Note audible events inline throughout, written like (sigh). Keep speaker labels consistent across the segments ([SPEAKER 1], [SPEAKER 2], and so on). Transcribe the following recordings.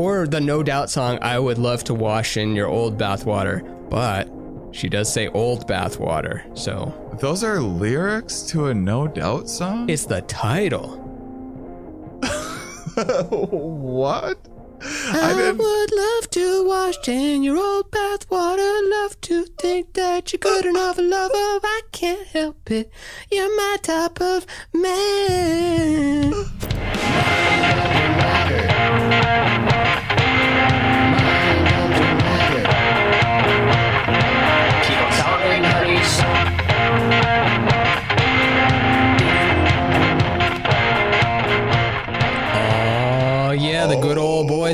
[SPEAKER 1] Or the No Doubt song, I would love to wash in your old bathwater. But she does say old bathwater, so
[SPEAKER 2] Those are lyrics to a No Doubt song?
[SPEAKER 1] it's the title. (laughs)
[SPEAKER 2] what?
[SPEAKER 1] I, would love to wash in your old bathwater. Love to think that you're good enough a lover. Oh, I can't help it. You're my type of man.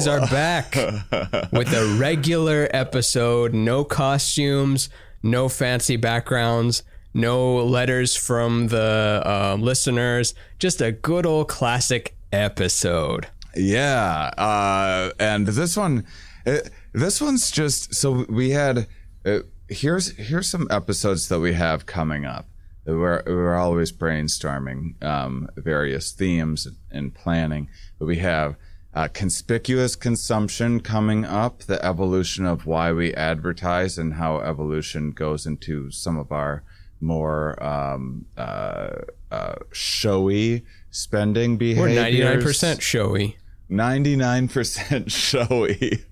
[SPEAKER 1] Boys are back (laughs) with a regular episode. No costumes, no fancy backgrounds, no letters from the uh, listeners. Just a good old classic episode.
[SPEAKER 2] Yeah, uh, and this one, uh, this one's just so we had. Uh, here's here's some episodes that we have coming up. We're we're always brainstorming um, various themes and planning, but we have uh, conspicuous consumption coming up. The evolution of why we advertise and how evolution goes into some of our more um, uh, uh, showy spending behaviors.
[SPEAKER 1] We're 99% showy.
[SPEAKER 2] 99% (laughs) showy.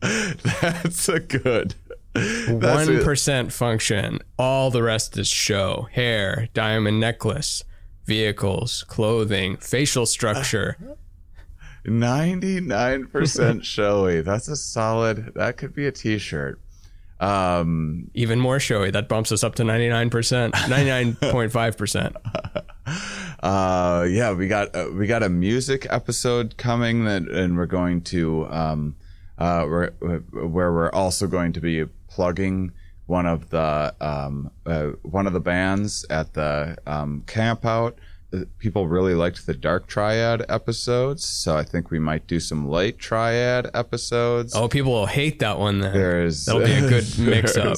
[SPEAKER 2] (laughs) That's a good.
[SPEAKER 1] One function. All the rest is show. Hair, diamond necklace, vehicles, clothing, facial structure.
[SPEAKER 2] 99% (laughs) showy. That's a solid. That could be a t-shirt. Um
[SPEAKER 1] Even more showy. That bumps us up to ninety nine percent, (laughs) ninety nine point five percent. (laughs)
[SPEAKER 2] uh yeah, we got uh, we got a music episode coming that and we're going to um uh we're, where we're also going to be plugging one of the um uh, one of the bands at the um camp out people really liked the dark triad episodes so i think we might do some light triad episodes.
[SPEAKER 1] Oh, people will hate that one then.
[SPEAKER 2] there's
[SPEAKER 1] That'll be a (laughs) good mix up.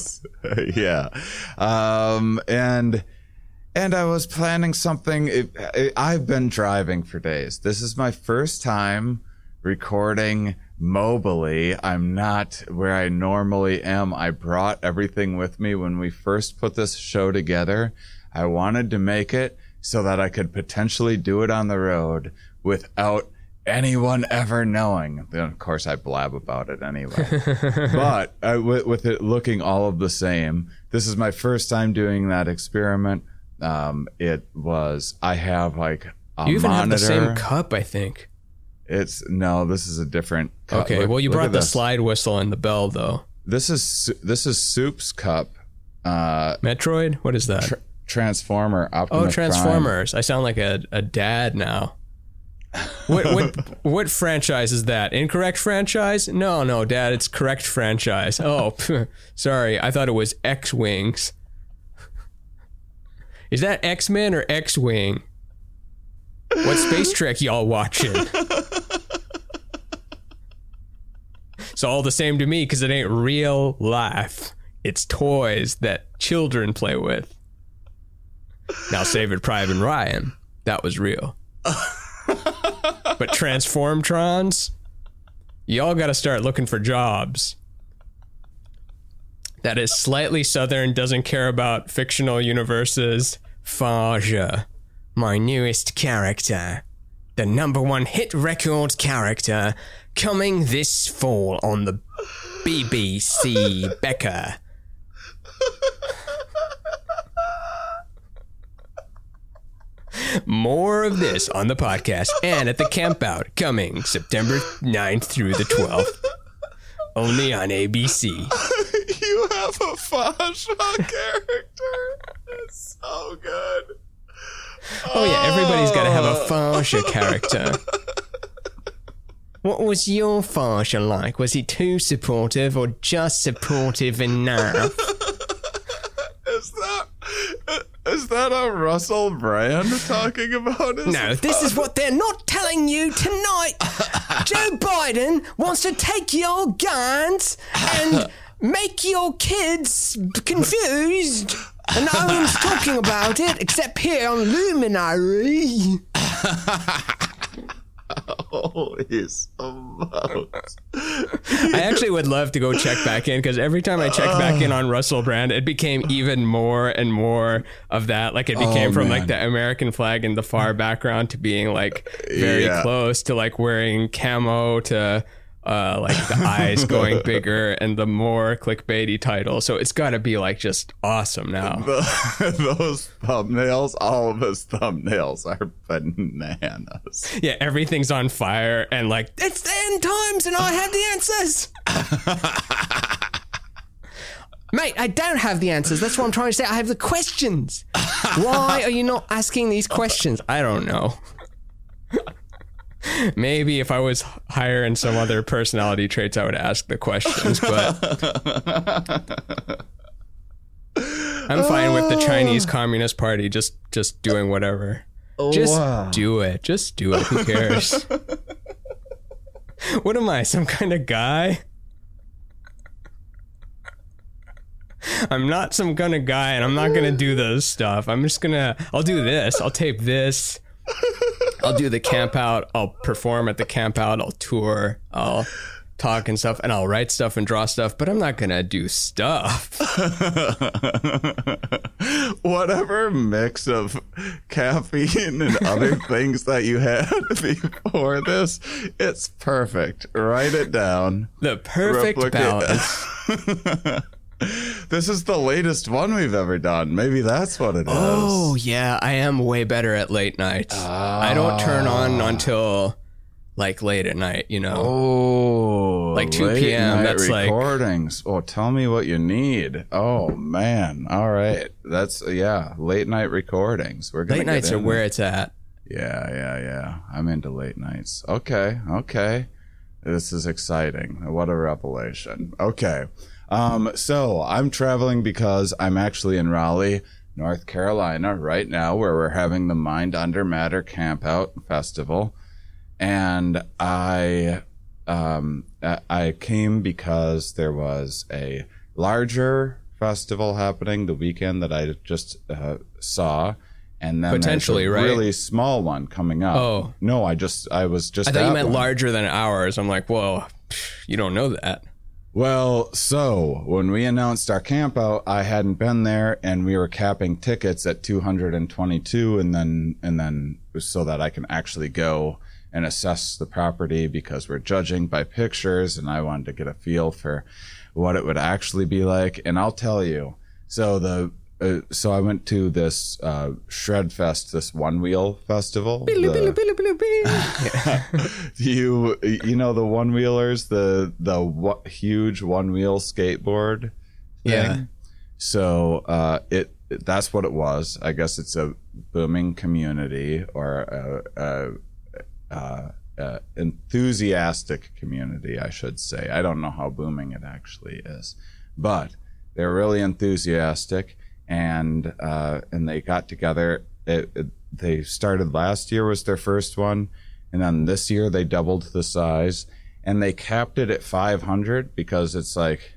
[SPEAKER 2] yeah. Um and and i was planning something. It, it, i've been driving for days. This is my first time recording mobily. I'm not where i normally am. I brought everything with me when we first put this show together. I wanted to make it so that i could potentially do it on the road without anyone ever knowing then of course i blab about it anyway (laughs) but uh, with, with it looking all of the same, this is my first time doing that experiment. Um, it was I have like a
[SPEAKER 1] You even have the same cup, I think.
[SPEAKER 2] It's no, this is a different. cup.
[SPEAKER 1] Okay,
[SPEAKER 2] Look-
[SPEAKER 1] well, you brought the
[SPEAKER 2] this.
[SPEAKER 1] slide whistle and the bell, though.
[SPEAKER 2] This is this is Soup's cup. Uh,
[SPEAKER 1] Metroid? What is that?
[SPEAKER 2] tr- Transformer.
[SPEAKER 1] oh,
[SPEAKER 2] Optimus Prime.
[SPEAKER 1] Transformers. I sound like a, a dad now. What what (laughs) what franchise is that? Incorrect franchise? No, no, Dad, it's correct franchise. Oh, (laughs) sorry, I thought it was X Wings. Is that X Men or X Wing? What space (laughs) trek y'all watching? It's all the same to me because it ain't real life. It's toys that children play with. Now, Saving Private and Ryan, that was real. but Transformtrons, y'all got to start looking for jobs. That is slightly southern, doesn't care about fictional universes. Faja, my newest character. The number one hit record character coming this fall on the BBC Becca. More of this on the podcast and at the campout coming September 9th through the 12th. Only on ABC. (laughs)
[SPEAKER 2] you have a Fasha character. It's so good.
[SPEAKER 1] Oh yeah, everybody's got to have a oh. Farsha character. What was your Farsha like? Was he too supportive or just supportive enough? (laughs)
[SPEAKER 2] Is that is that a Russell Brand talking about? His
[SPEAKER 1] No, this is what they're not telling you tonight. (laughs) Joe Biden wants to take your guns and make your kids confused. And no one's talking about it except here on Luminary. (laughs) (laughs) I actually would love to go check back in because every time I check back in on Russell Brand, it became even more and more of that. Like it became
[SPEAKER 2] Oh,
[SPEAKER 1] from like the American flag in the far background to being like very
[SPEAKER 2] Yeah.
[SPEAKER 1] close to like wearing camo to uh, like the eyes going (laughs) bigger and the more clickbaity title. So it's got to be like just awesome now. (laughs)
[SPEAKER 2] The- those thumbnails, all of his thumbnails are bananas.
[SPEAKER 1] Yeah, everything's on fire and like it's the end times and I have the answers. (laughs) Mate, I don't have the answers. That's what I'm trying to say. I have the questions. Why are you not asking these questions? I don't know. Maybe if I was higher in some other personality traits, I would ask the questions, but I'm fine with the Chinese ah. Communist Party just just doing whatever. Oh, just
[SPEAKER 2] Wow.
[SPEAKER 1] do it. Just do it. Who cares? (laughs) what am I? Some kind of guy? I'm not some kind of guy, and I'm not gonna do those stuff. I'm just gonna. I'll do this. I'll tape this. I'll do the camp out. I'll perform at the camp out. I'll tour. I'll talk and stuff, and I'll write stuff and draw stuff. But I'm not gonna do stuff. (laughs)
[SPEAKER 2] Whatever mix of caffeine and other (laughs) things that you had (laughs) before this, it's perfect. Write it down.
[SPEAKER 1] The perfect
[SPEAKER 2] Replicate-
[SPEAKER 1] balance. (laughs)
[SPEAKER 2] This is the latest one we've ever done. Maybe that's what it oh, is.
[SPEAKER 1] Oh yeah, I am way better at late nights. I don't turn on ah. until like late at night. You know.
[SPEAKER 2] Oh,
[SPEAKER 1] Like 2
[SPEAKER 2] late
[SPEAKER 1] p.m., that's like-
[SPEAKER 2] recordings. Oh, tell me what you need. Oh man, all right. That's yeah, late night recordings. We're gonna
[SPEAKER 1] late nights are where it's at.
[SPEAKER 2] Yeah, yeah, yeah. I'm into late nights. Okay, okay. This is exciting. What a revelation. Okay. Um, so I'm traveling because I'm actually in Raleigh, North Carolina right now, where we're having the Mind Under Matter Campout Festival. And I, um, I- came because there was a larger festival happening the weekend that I just uh, saw. And then
[SPEAKER 1] Potentially, right?
[SPEAKER 2] really small one coming up.
[SPEAKER 1] Oh.
[SPEAKER 2] no! I just I was just.
[SPEAKER 1] I thought
[SPEAKER 2] at
[SPEAKER 1] you meant
[SPEAKER 2] one.
[SPEAKER 1] larger than ours. I'm like, whoa, you don't know that.
[SPEAKER 2] Well, so when we announced our camp out, I hadn't been there, and we were capping tickets at 222, and then and then so that I can actually go and assess the property because we're judging by pictures, and I wanted to get a feel for what it would actually be like. And I'll tell you, so the uh, so I went to this uh, Shred Fest, this one wheel festival. the- (laughs) you you know the one wheelers the the huge one wheel skateboard thing?
[SPEAKER 1] Yeah.
[SPEAKER 2] so uh it that's what it was i guess it's a booming community or a, a, a, a enthusiastic community i should say i don't know how booming it actually is but they're really enthusiastic and uh and they got together. It, it, they started last year was their first one and then this year they doubled the size and they capped it at 500 because it's like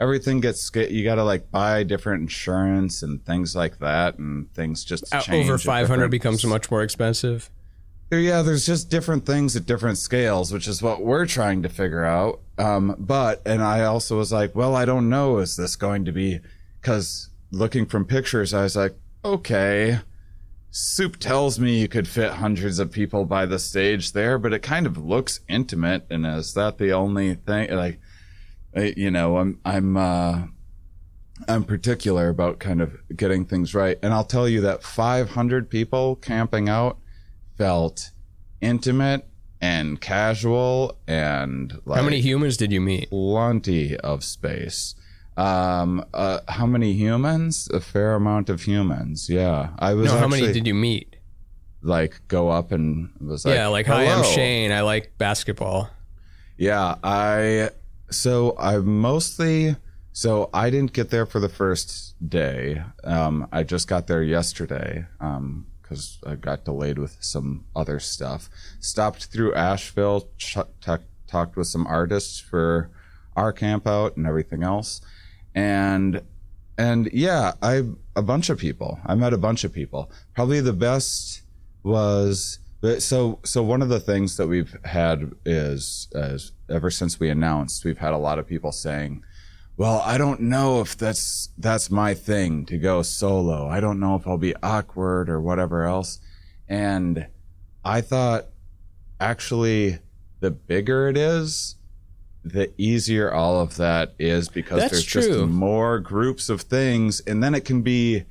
[SPEAKER 2] everything gets you got to like buy different insurance and things like that and things just
[SPEAKER 1] Uh,
[SPEAKER 2] change
[SPEAKER 1] Over 500 becomes much more expensive.
[SPEAKER 2] yeah there's just different things at different scales which is what we're trying to figure out. Um but and i also was like well i don't know is this going to be because looking from pictures i was like okay soup tells me you could fit hundreds of people by the stage there but it kind of looks intimate and is that the only thing like you know i'm i'm uh i'm particular about kind of getting things right and i'll tell you that 500 people camping out felt intimate and casual and like
[SPEAKER 1] How many humans did you meet?
[SPEAKER 2] plenty of space. Um, uh, how many humans? A fair amount of humans. Yeah, I was
[SPEAKER 1] No, how many did you meet?
[SPEAKER 2] like go up and was like,
[SPEAKER 1] yeah, like, hi, I'm Shane. I like basketball.
[SPEAKER 2] Yeah, I so I mostly so I didn't get there for the first day. Um, I just got there yesterday um, because I got delayed with some other stuff. Stopped through Asheville, ch- t- talked with some artists for our camp out and everything else, and and yeah, I a bunch of people. I met a bunch of people. Probably the best was so so one of the things that we've had is is ever since we announced, we've had a lot of people saying, "Well, I don't know if that's that's my thing to go solo. I don't know if I'll be awkward or whatever else." And I thought actually the bigger it is, the easier all of that is because
[SPEAKER 1] That's
[SPEAKER 2] there's
[SPEAKER 1] true.
[SPEAKER 2] just more groups of things and then it can be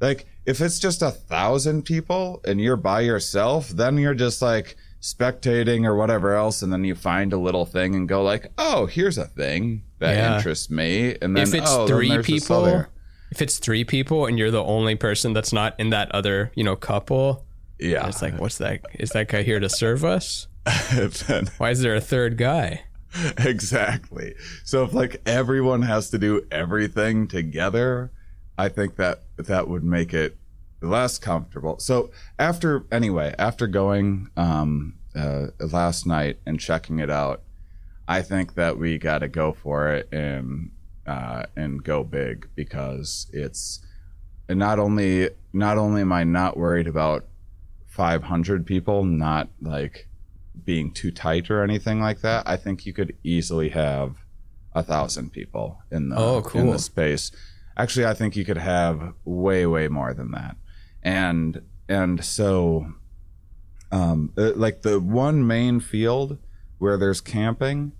[SPEAKER 2] like if it's just a thousand people and you're by yourself then you're just like spectating or whatever else and then you find a little thing and go like oh here's a thing that
[SPEAKER 1] Yeah.
[SPEAKER 2] interests me and then
[SPEAKER 1] if it's
[SPEAKER 2] oh,
[SPEAKER 1] three people, if it's three people and you're the only person that's not in that other, you know, couple,
[SPEAKER 2] yeah
[SPEAKER 1] it's like, what's that? Is that guy here to serve us? (laughs)
[SPEAKER 2] Then-
[SPEAKER 1] Why is there a third guy? (laughs)
[SPEAKER 2] exactly. So if like everyone has to do everything together, I think that that would make it less comfortable. So after anyway, after going um uh last night and checking it out, I think that we got to go for it and uh and go big because it's not only not only am I not worried about 500 people not like being too tight or anything like that. I think you could easily have a thousand people in the
[SPEAKER 1] Oh,
[SPEAKER 2] in
[SPEAKER 1] cool.
[SPEAKER 2] the space. Actually, I think you could have way way more than that. And and so um uh, like the one main field where there's camping,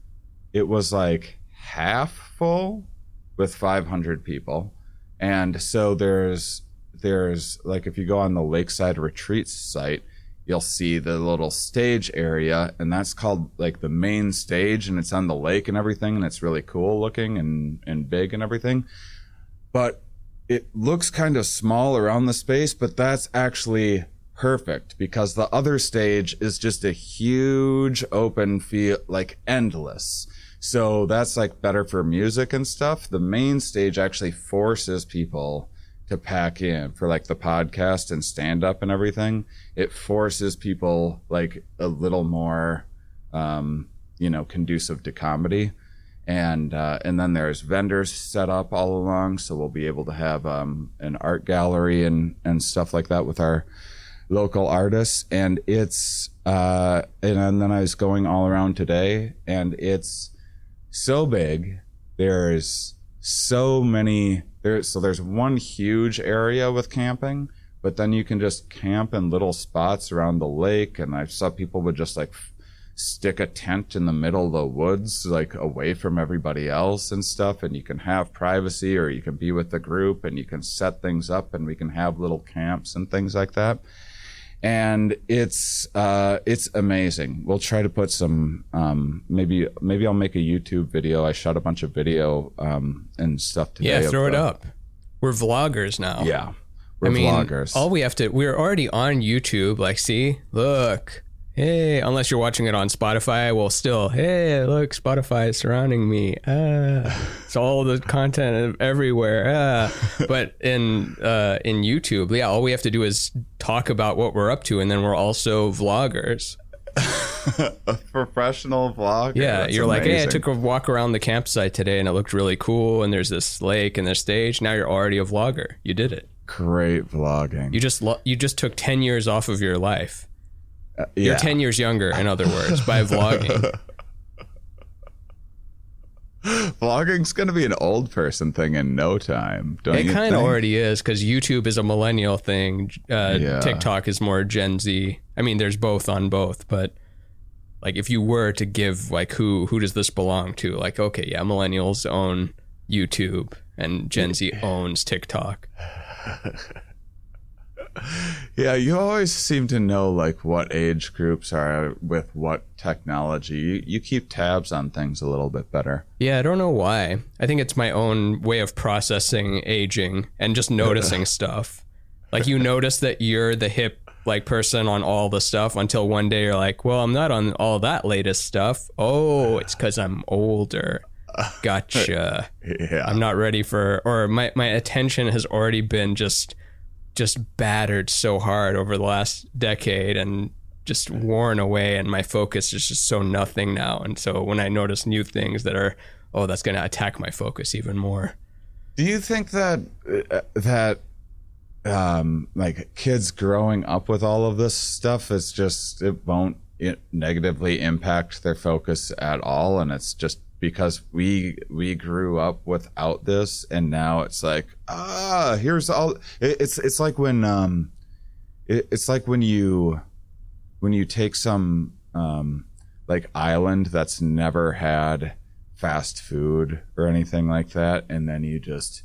[SPEAKER 2] it was like half full with 500 people. And so there's there's like if you go on the Lakeside Retreats site, you'll see the little stage area and that's called like the main stage and it's on the lake and everything and it's really cool looking and and big and everything. But it looks kind of small around the space but that's actually perfect because the other stage is just a huge open field like endless. So that's like better for music and stuff. The main stage actually forces people to pack in for like the podcast and stand up and everything it forces people like a little more um you know conducive to comedy. And uh, and then there's vendors set up all along so we'll be able to have um, an art gallery and and stuff like that with our local artists. And it's uh and then i was going all around today and it's so big. There's so many there so there's one huge area with camping but then you can just camp in little spots around the lake. And i saw people would just like f- stick a tent in the middle of the woods like away from everybody else and stuff. And you can have privacy or you can be with the group and you can set things up and we can have little camps and things like that and it's uh it's amazing we'll try to put some um maybe maybe i'll make a youtube video i shot a bunch of video um and stuff today
[SPEAKER 1] Yeah,
[SPEAKER 2] of
[SPEAKER 1] throw it up. We're vloggers now.
[SPEAKER 2] yeah we're
[SPEAKER 1] I mean,
[SPEAKER 2] vloggers
[SPEAKER 1] all we have to, we're already on YouTube. Like, see, look, hey, unless you're watching it on Spotify, well, still, hey, look, Spotify is surrounding me. Ah, (laughs) it's all the content everywhere. Ah. (laughs) But in uh, in YouTube, yeah, all we have to do is talk about what we're up to, and then we're also vloggers.
[SPEAKER 2] a (laughs) professional vlogger
[SPEAKER 1] Yeah,
[SPEAKER 2] That's
[SPEAKER 1] you're like, hey, I took a walk around the campsite today, and it looked really cool. And there's this lake and this stage. Now you're already a vlogger. You did it.
[SPEAKER 2] great vlogging
[SPEAKER 1] You just lo- you just took ten years off of your life.
[SPEAKER 2] Yeah.
[SPEAKER 1] You're 10 years younger, in other words, by (laughs) vlogging.
[SPEAKER 2] vlogging's gonna be an old person thing in no time don't
[SPEAKER 1] It
[SPEAKER 2] you
[SPEAKER 1] kind of already is because YouTube is a millennial thing. Uh,
[SPEAKER 2] Yeah.
[SPEAKER 1] TikTok is more Gen Z. I mean, there's both on both, but like if you were to give like who who does this belong to? Like, okay, yeah, millennials own YouTube and Gen Z owns TikTok. (laughs) (laughs)
[SPEAKER 2] Yeah, you always seem to know like what age groups are with what technology. You, you keep tabs on things a little bit better.
[SPEAKER 1] Yeah, I don't know why. I think it's my own way of processing aging and just noticing (laughs) stuff. Like you notice that you're the hip like person on all the stuff until one day you're like, "Well, I'm not on all that latest stuff." Oh, it's cuz I'm older. (laughs) Gotcha.
[SPEAKER 2] Yeah.
[SPEAKER 1] I'm not ready for or my my attention has already been just just battered so hard over the last decade and just worn away and my focus is just so nothing now. And so when i notice new things that are oh that's going to attack my focus even more.
[SPEAKER 2] Do you think that uh, that um, like kids growing up with all of this stuff, it's just it won't it negatively impact their focus at all, and it's just because we we grew up without this, and now it's like ah, here's all. It, it's it's like when um, it, it's like when you when you take some um like island that's never had fast food or anything like that, and then you just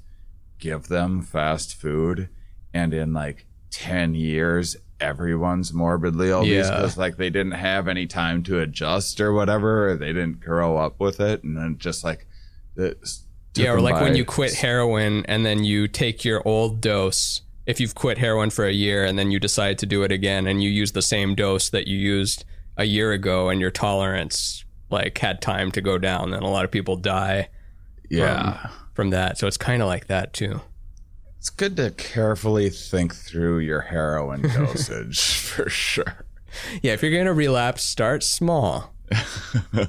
[SPEAKER 2] give them fast food, and in like 10 years, everyone's morbidly obese
[SPEAKER 1] Yeah.
[SPEAKER 2] because like they didn't have any time to adjust or whatever, or they didn't grow up with it, and then just like the,
[SPEAKER 1] Yeah, or like when you quit heroin and then you take your old dose. If you've quit heroin for a year and then you decide to do it again and you use the same dose that you used a year ago and your tolerance like had time to go down, and a lot of people die
[SPEAKER 2] yeah.
[SPEAKER 1] from that. So it's kind of like that too.
[SPEAKER 2] It's good to carefully think through your heroin (laughs) dosage for sure.
[SPEAKER 1] Yeah, if you're gonna relapse, start small. (laughs)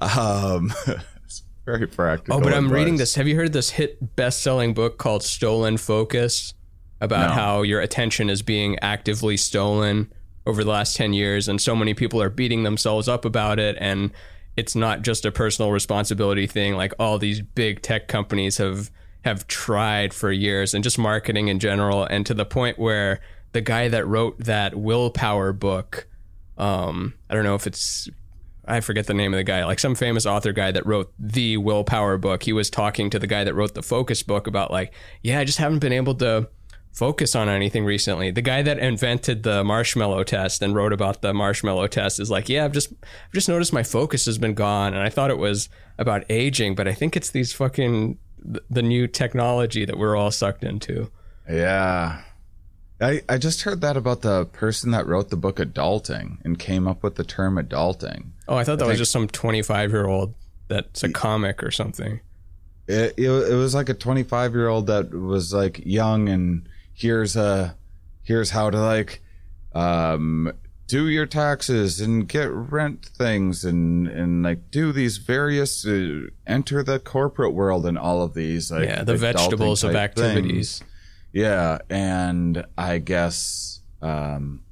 [SPEAKER 2] Um, (laughs) it's very practical.
[SPEAKER 1] Oh, but I'm reading this. Have you heard this hit best-selling book called Stolen Focus about
[SPEAKER 2] No.
[SPEAKER 1] how your attention is being actively stolen over the last 10 years and so many people are beating themselves up about it and it's not just a personal responsibility thing like all these big tech companies have have tried for years and just marketing in general and to the point where the guy that wrote that willpower book um I don't know if it's I forget the name of the guy, like some famous author guy that wrote the willpower book. He was talking to the guy that wrote the focus book about like, yeah, I just haven't been able to focus on anything recently. The guy that invented the marshmallow test and wrote about the marshmallow test is like, yeah, I've just I've just noticed my focus has been gone and I thought it was about aging, but I think it's these fucking the new technology that we're all sucked into.
[SPEAKER 2] Yeah. I, I just heard that about the person that wrote the book Adulting and came up with the term adulting.
[SPEAKER 1] Oh, I thought that was
[SPEAKER 2] think-
[SPEAKER 1] just some 25-year-old that's a comic or something.
[SPEAKER 2] It, it, it was like a 25 year old that was like young and here's a here's how to like um do your taxes and get rent things and and like do these various uh, enter the corporate world and all of these like
[SPEAKER 1] yeah, the vegetables of activities.
[SPEAKER 2] things. Yeah, and I guess um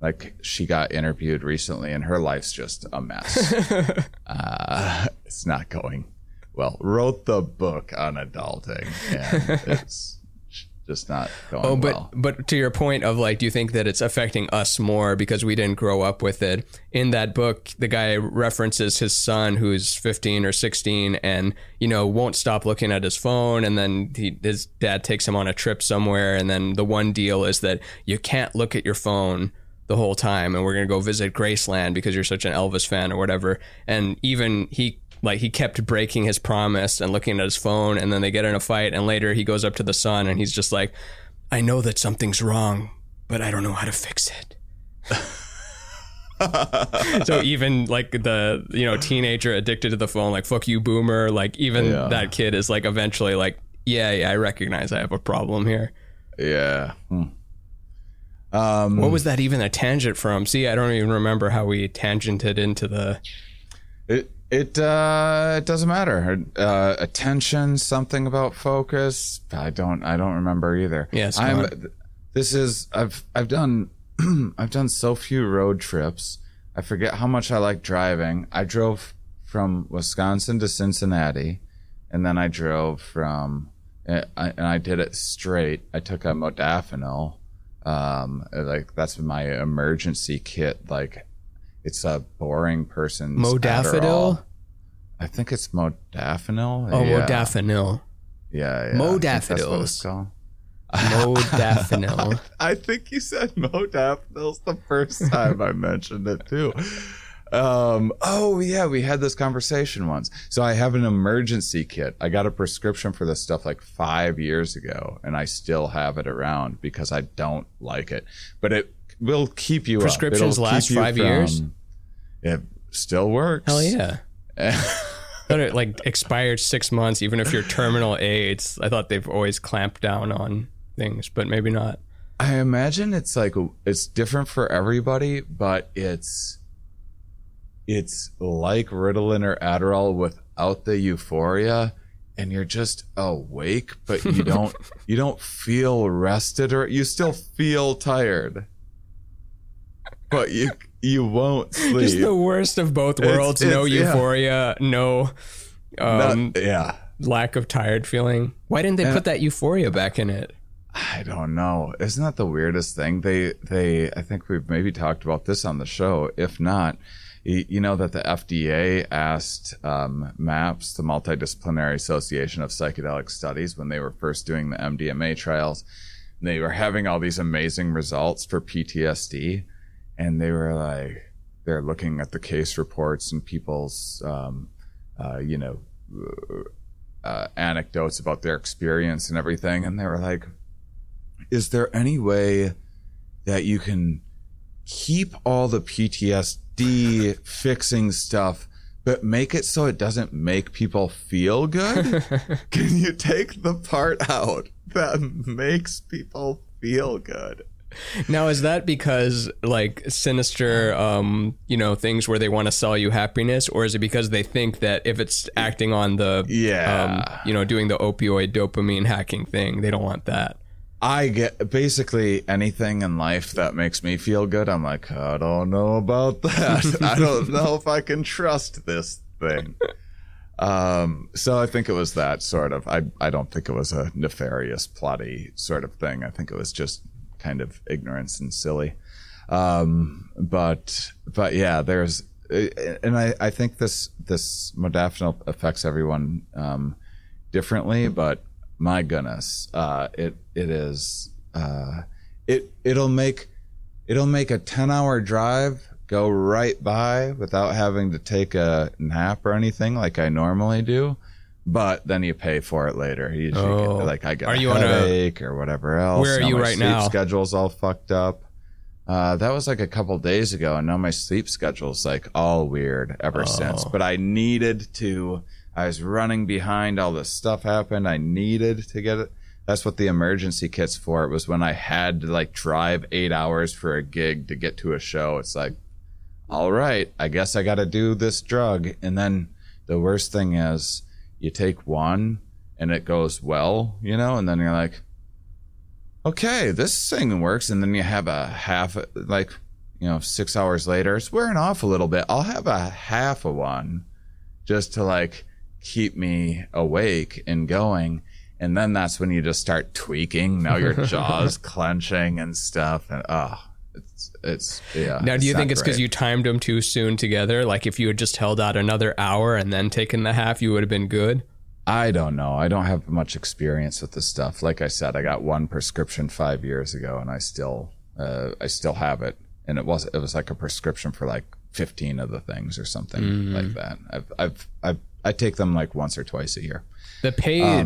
[SPEAKER 2] like she got interviewed recently and her life's just a mess. (laughs) uh it's not going well. Wrote the book on adulting and (laughs) it's just not going
[SPEAKER 1] Oh, but
[SPEAKER 2] well.
[SPEAKER 1] but to your point of like, do you think that it's affecting us more because we didn't grow up with it? In that book, the guy references his son who's 15 or 16, and you know won't stop looking at his phone, and then he, his dad takes him on a trip somewhere, and then the one deal is that you can't look at your phone the whole time, and we're gonna go visit Graceland because you're such an Elvis fan or whatever, and even he like he kept breaking his promise and looking at his phone and then they get in a fight and later he goes up to the son and he's just like i know that something's wrong but i don't know how to fix it (laughs) so even like the you know teenager addicted to the phone like fuck you boomer like even
[SPEAKER 2] Yeah.
[SPEAKER 1] that kid is like eventually like yeah yeah i recognize i have a problem here
[SPEAKER 2] Yeah. Hmm. Um
[SPEAKER 1] what was that even a tangent from see i don't even remember how we tangented into the
[SPEAKER 2] It it uh it doesn't matter. Uh attention, something about focus. I don't I don't remember either.
[SPEAKER 1] Yes,
[SPEAKER 2] I'm this is I've I've done (clears throat) I've done so few road trips. I forget how much I like driving. I drove from Wisconsin to Cincinnati and then I drove from and I, and I did it straight. I took a modafinil. Um like that's my emergency kit like it's a boring person's
[SPEAKER 1] modafinil
[SPEAKER 2] Adderall. I think it's modafinil.
[SPEAKER 1] oh
[SPEAKER 2] yeah.
[SPEAKER 1] modafinil
[SPEAKER 2] Yeah, yeah. I think that's what
[SPEAKER 1] Modafinils.
[SPEAKER 2] it's called.
[SPEAKER 1] modafinil (laughs)
[SPEAKER 2] I think you said modafinils the first time I mentioned it too. Um, oh yeah, we had this conversation once. So I have an emergency kit. I got a prescription for this stuff like five years ago, and I still have it around because I don't like it. But it will keep you.
[SPEAKER 1] Prescriptions
[SPEAKER 2] keep
[SPEAKER 1] last five years?
[SPEAKER 2] It still works.
[SPEAKER 1] Hell yeah. (laughs) but it like expired six months, even if you're terminal AIDS. I thought they've always clamped down on things, but maybe not.
[SPEAKER 2] I imagine it's like it's different for everybody, but it's it's like Ritalin or Adderall without the euphoria, and you're just awake, but you (laughs) don't you don't feel rested or you still feel tired. But you you won't sleep.
[SPEAKER 1] Just the worst of both
[SPEAKER 2] It's-
[SPEAKER 1] worlds. no
[SPEAKER 2] it's- yeah.
[SPEAKER 1] euphoria, no um,
[SPEAKER 2] Not- yeah.
[SPEAKER 1] lack of tired feeling. Why didn't they put that euphoria back in it?
[SPEAKER 2] I don't know. Isn't that the weirdest thing? They they I think we've maybe talked about this on the show. If not, you, you know that the FDA asked um, MAPS, the Multidisciplinary Association of Psychedelic Studies, when they were first doing the MDMA trials, they were having all these amazing results for PTSD, and they were like they're looking at the case reports and people's um, uh, you know uh, anecdotes about their experience and everything, and they were like, "Is there any way that you can keep all the PTSD (laughs) fixing stuff?" But make it so it doesn't make people feel good. (laughs) Can you take the part out that (laughs) makes people feel good?
[SPEAKER 1] Now is that because like sinister um you know things where they want to sell you happiness or is it because they think that if it's acting on the
[SPEAKER 2] Yeah.
[SPEAKER 1] um you know doing the opioid dopamine hacking thing they don't want that.
[SPEAKER 2] I get basically anything in life that makes me feel good. I'm like, I don't know about (laughs) that. I don't know if I can trust this thing. Um, so I think it was that sort of. I I don't think it was a nefarious, plotty sort of thing. I think it was just kind of ignorance and silly. Um, but but yeah, there's and I I think this this modafinil affects everyone um, differently, but my goodness, uh, it it is uh, it it'll make it'll make a ten hour drive go right by without having to take a nap or anything like I normally do. But then you pay for it later. You usually
[SPEAKER 1] Oh.
[SPEAKER 2] get, like I got
[SPEAKER 1] Are
[SPEAKER 2] a
[SPEAKER 1] you on a-
[SPEAKER 2] or whatever else.
[SPEAKER 1] Where are
[SPEAKER 2] Now
[SPEAKER 1] you
[SPEAKER 2] my
[SPEAKER 1] right
[SPEAKER 2] sleep
[SPEAKER 1] now?
[SPEAKER 2] Schedule's all fucked up. Uh, that was like a couple days ago, and now my sleep schedule's like all weird ever since.
[SPEAKER 1] Oh.
[SPEAKER 2] But I needed to. I was running behind. All this stuff happened. I needed to get it. That's what the emergency kit's for. It was when I had to like drive eight hours for a gig to get to a show. It's like, all right, I guess I got to do this drug. And then the worst thing is, you take one and it goes well, you know, and then you're like, okay, this thing works. And then you have a half, like, you know, six hours later, it's wearing off a little bit. I'll have a half of one just to like keep me awake and going. And then that's when you just start tweaking. Now your (laughs) jaw's clenching and stuff. And oh, it's, it's, yeah.
[SPEAKER 1] Now do you think it's because you timed them too soon together? Like if you had just held out another hour and then taken the half, you would have been good.
[SPEAKER 2] I don't know. I don't have much experience with this stuff. Like I said, I got one prescription five years ago, and I still, uh, I still have it. And it was, it was like a prescription for like fifteen of the things or something
[SPEAKER 1] Mm.
[SPEAKER 2] like that. I've, I've, I've, I take them like once or twice a year.
[SPEAKER 1] The
[SPEAKER 2] Um,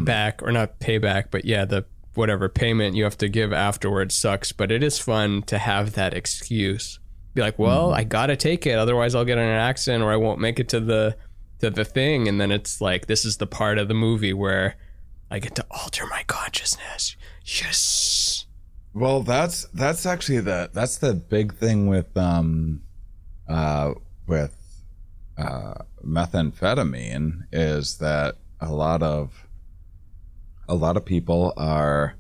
[SPEAKER 1] payback or not payback, but yeah, the whatever payment you have to give afterwards sucks. But it is fun to have that excuse. Be like, well,
[SPEAKER 2] Mm-hmm.
[SPEAKER 1] I gotta take it, otherwise I'll get in an accident or I won't make it to the to the thing. And then it's like this is the part of the movie where I get to alter my consciousness. Yes.
[SPEAKER 2] Well, that's that's actually the that's the big thing with um, uh, with uh, methamphetamine is that a lot of a lot of people are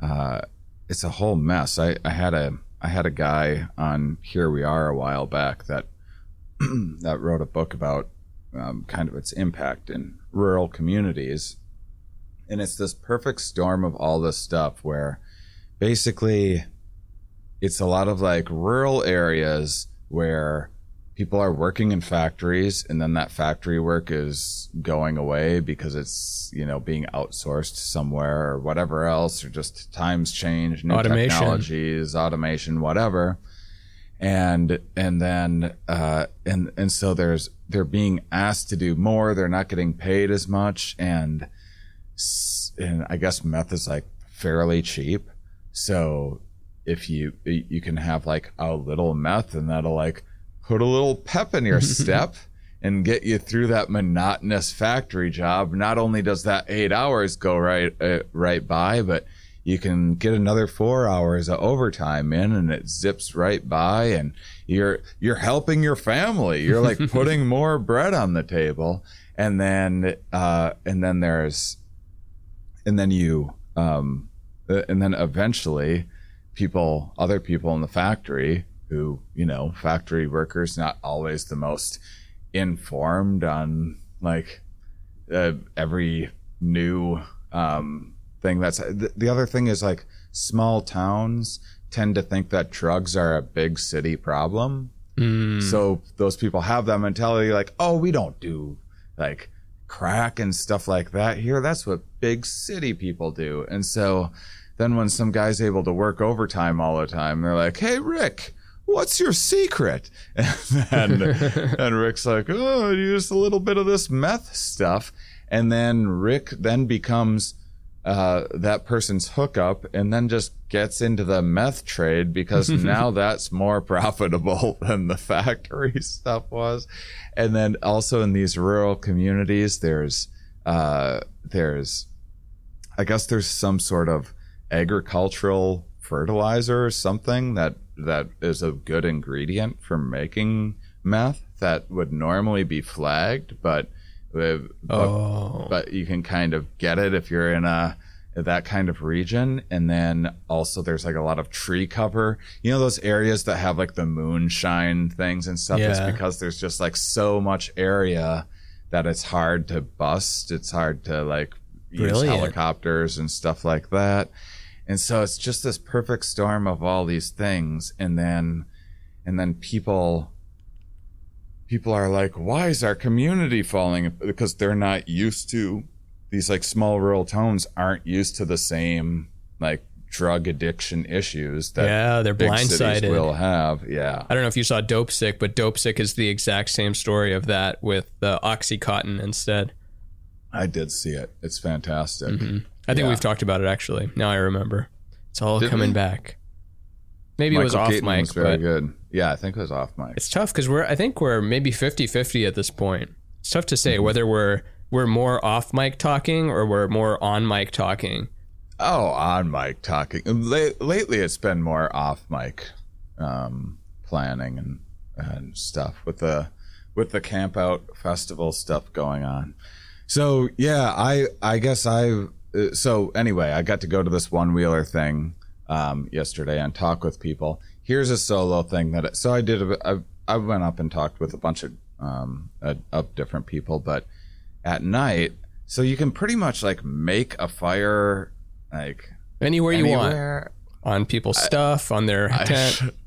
[SPEAKER 2] uh, it's a whole mess. I, I had a I had a guy on Here We Are a while back that (clears throat) that wrote a book about um, kind of its impact in rural communities, and it's this perfect storm of all this stuff where basically it's a lot of like rural areas where people are working in factories and then that factory work is going away because it's you know being outsourced somewhere or whatever else or just times change new
[SPEAKER 1] Automation.
[SPEAKER 2] technologies automation whatever. And and then uh and and so there's they're being asked to do more. They're not getting paid as much. And and i guess meth is like fairly cheap. So if you you can have like a little meth and that'll like put a little pep in your (laughs) step and get you through that monotonous factory job. Not only does that 8 hours go right uh, right by but you can get another four hours of overtime in and it zips right by and you're you're helping your family. You're like (laughs) putting more bread on the table. And then uh and then there's and then you um uh, and then eventually people other people in the factory who you know factory workers not always the most informed on like uh, every new um thing that's the, the other thing is like small towns tend to think that drugs are a big city problem. So those people have that mentality like oh we don't do like crack and stuff like that here. That's what big city people do. And so then when some guy's able to work overtime all the time they're like hey rick what's your secret (laughs) and and rick's like oh used a little bit of this meth stuff and then rick then becomes uh, that person's hookup and then just gets into the meth trade because (laughs) now that's more profitable (laughs) than the factory stuff was. And then also in these rural communities, there's, uh, there's, I guess there's some sort of agricultural fertilizer or something that, that is a good ingredient for making meth that would normally be flagged, but, but
[SPEAKER 1] Oh.
[SPEAKER 2] but you can kind of get it if you're in a that kind of region. And then also there's like a lot of tree cover. You know those areas that have like the moonshine things and stuff? It's because there's just like so much area that it's hard to bust. It's hard to like use
[SPEAKER 1] Brilliant.
[SPEAKER 2] helicopters and stuff like that and so it's just this perfect storm of all these things and then and then people people are like, why is our community falling? Because they're not used to these like small rural towns aren't used to the same like drug addiction issues that
[SPEAKER 1] Yeah, they're
[SPEAKER 2] big
[SPEAKER 1] blindsided.
[SPEAKER 2] will have. Yeah.
[SPEAKER 1] I don't know if you saw Dope Sick, but Dope Sick is the exact same story of that with the Oxycontin instead.
[SPEAKER 2] I did see it. It's fantastic. Mm-hmm.
[SPEAKER 1] I think
[SPEAKER 2] Yeah.
[SPEAKER 1] we've talked about it actually. Now I remember. It's all
[SPEAKER 2] Did
[SPEAKER 1] coming
[SPEAKER 2] we?
[SPEAKER 1] back. Maybe
[SPEAKER 2] Michael
[SPEAKER 1] it was off
[SPEAKER 2] Keaton
[SPEAKER 1] mic,
[SPEAKER 2] was very good. Yeah, I think it was off mic.
[SPEAKER 1] it's tough because we're I think we're maybe 50-50 at this point. It's tough to
[SPEAKER 2] Mm-hmm.
[SPEAKER 1] say whether we're we're more off mic talking or we're more on mic talking.
[SPEAKER 2] Oh, on mic talking. La- lately, it's been more off mic um, planning and and stuff with the with the camp out festival stuff going on. So yeah, I I guess I uh, so anyway, I got to go to this one wheeler thing um, yesterday and talk with people. Here's a solo thing that so I did. A, I I went up and talked with a bunch of um, of different people, but at night, so you can pretty much like make a fire like
[SPEAKER 1] Anywhere you want on people's stuff, on their tent. (laughs)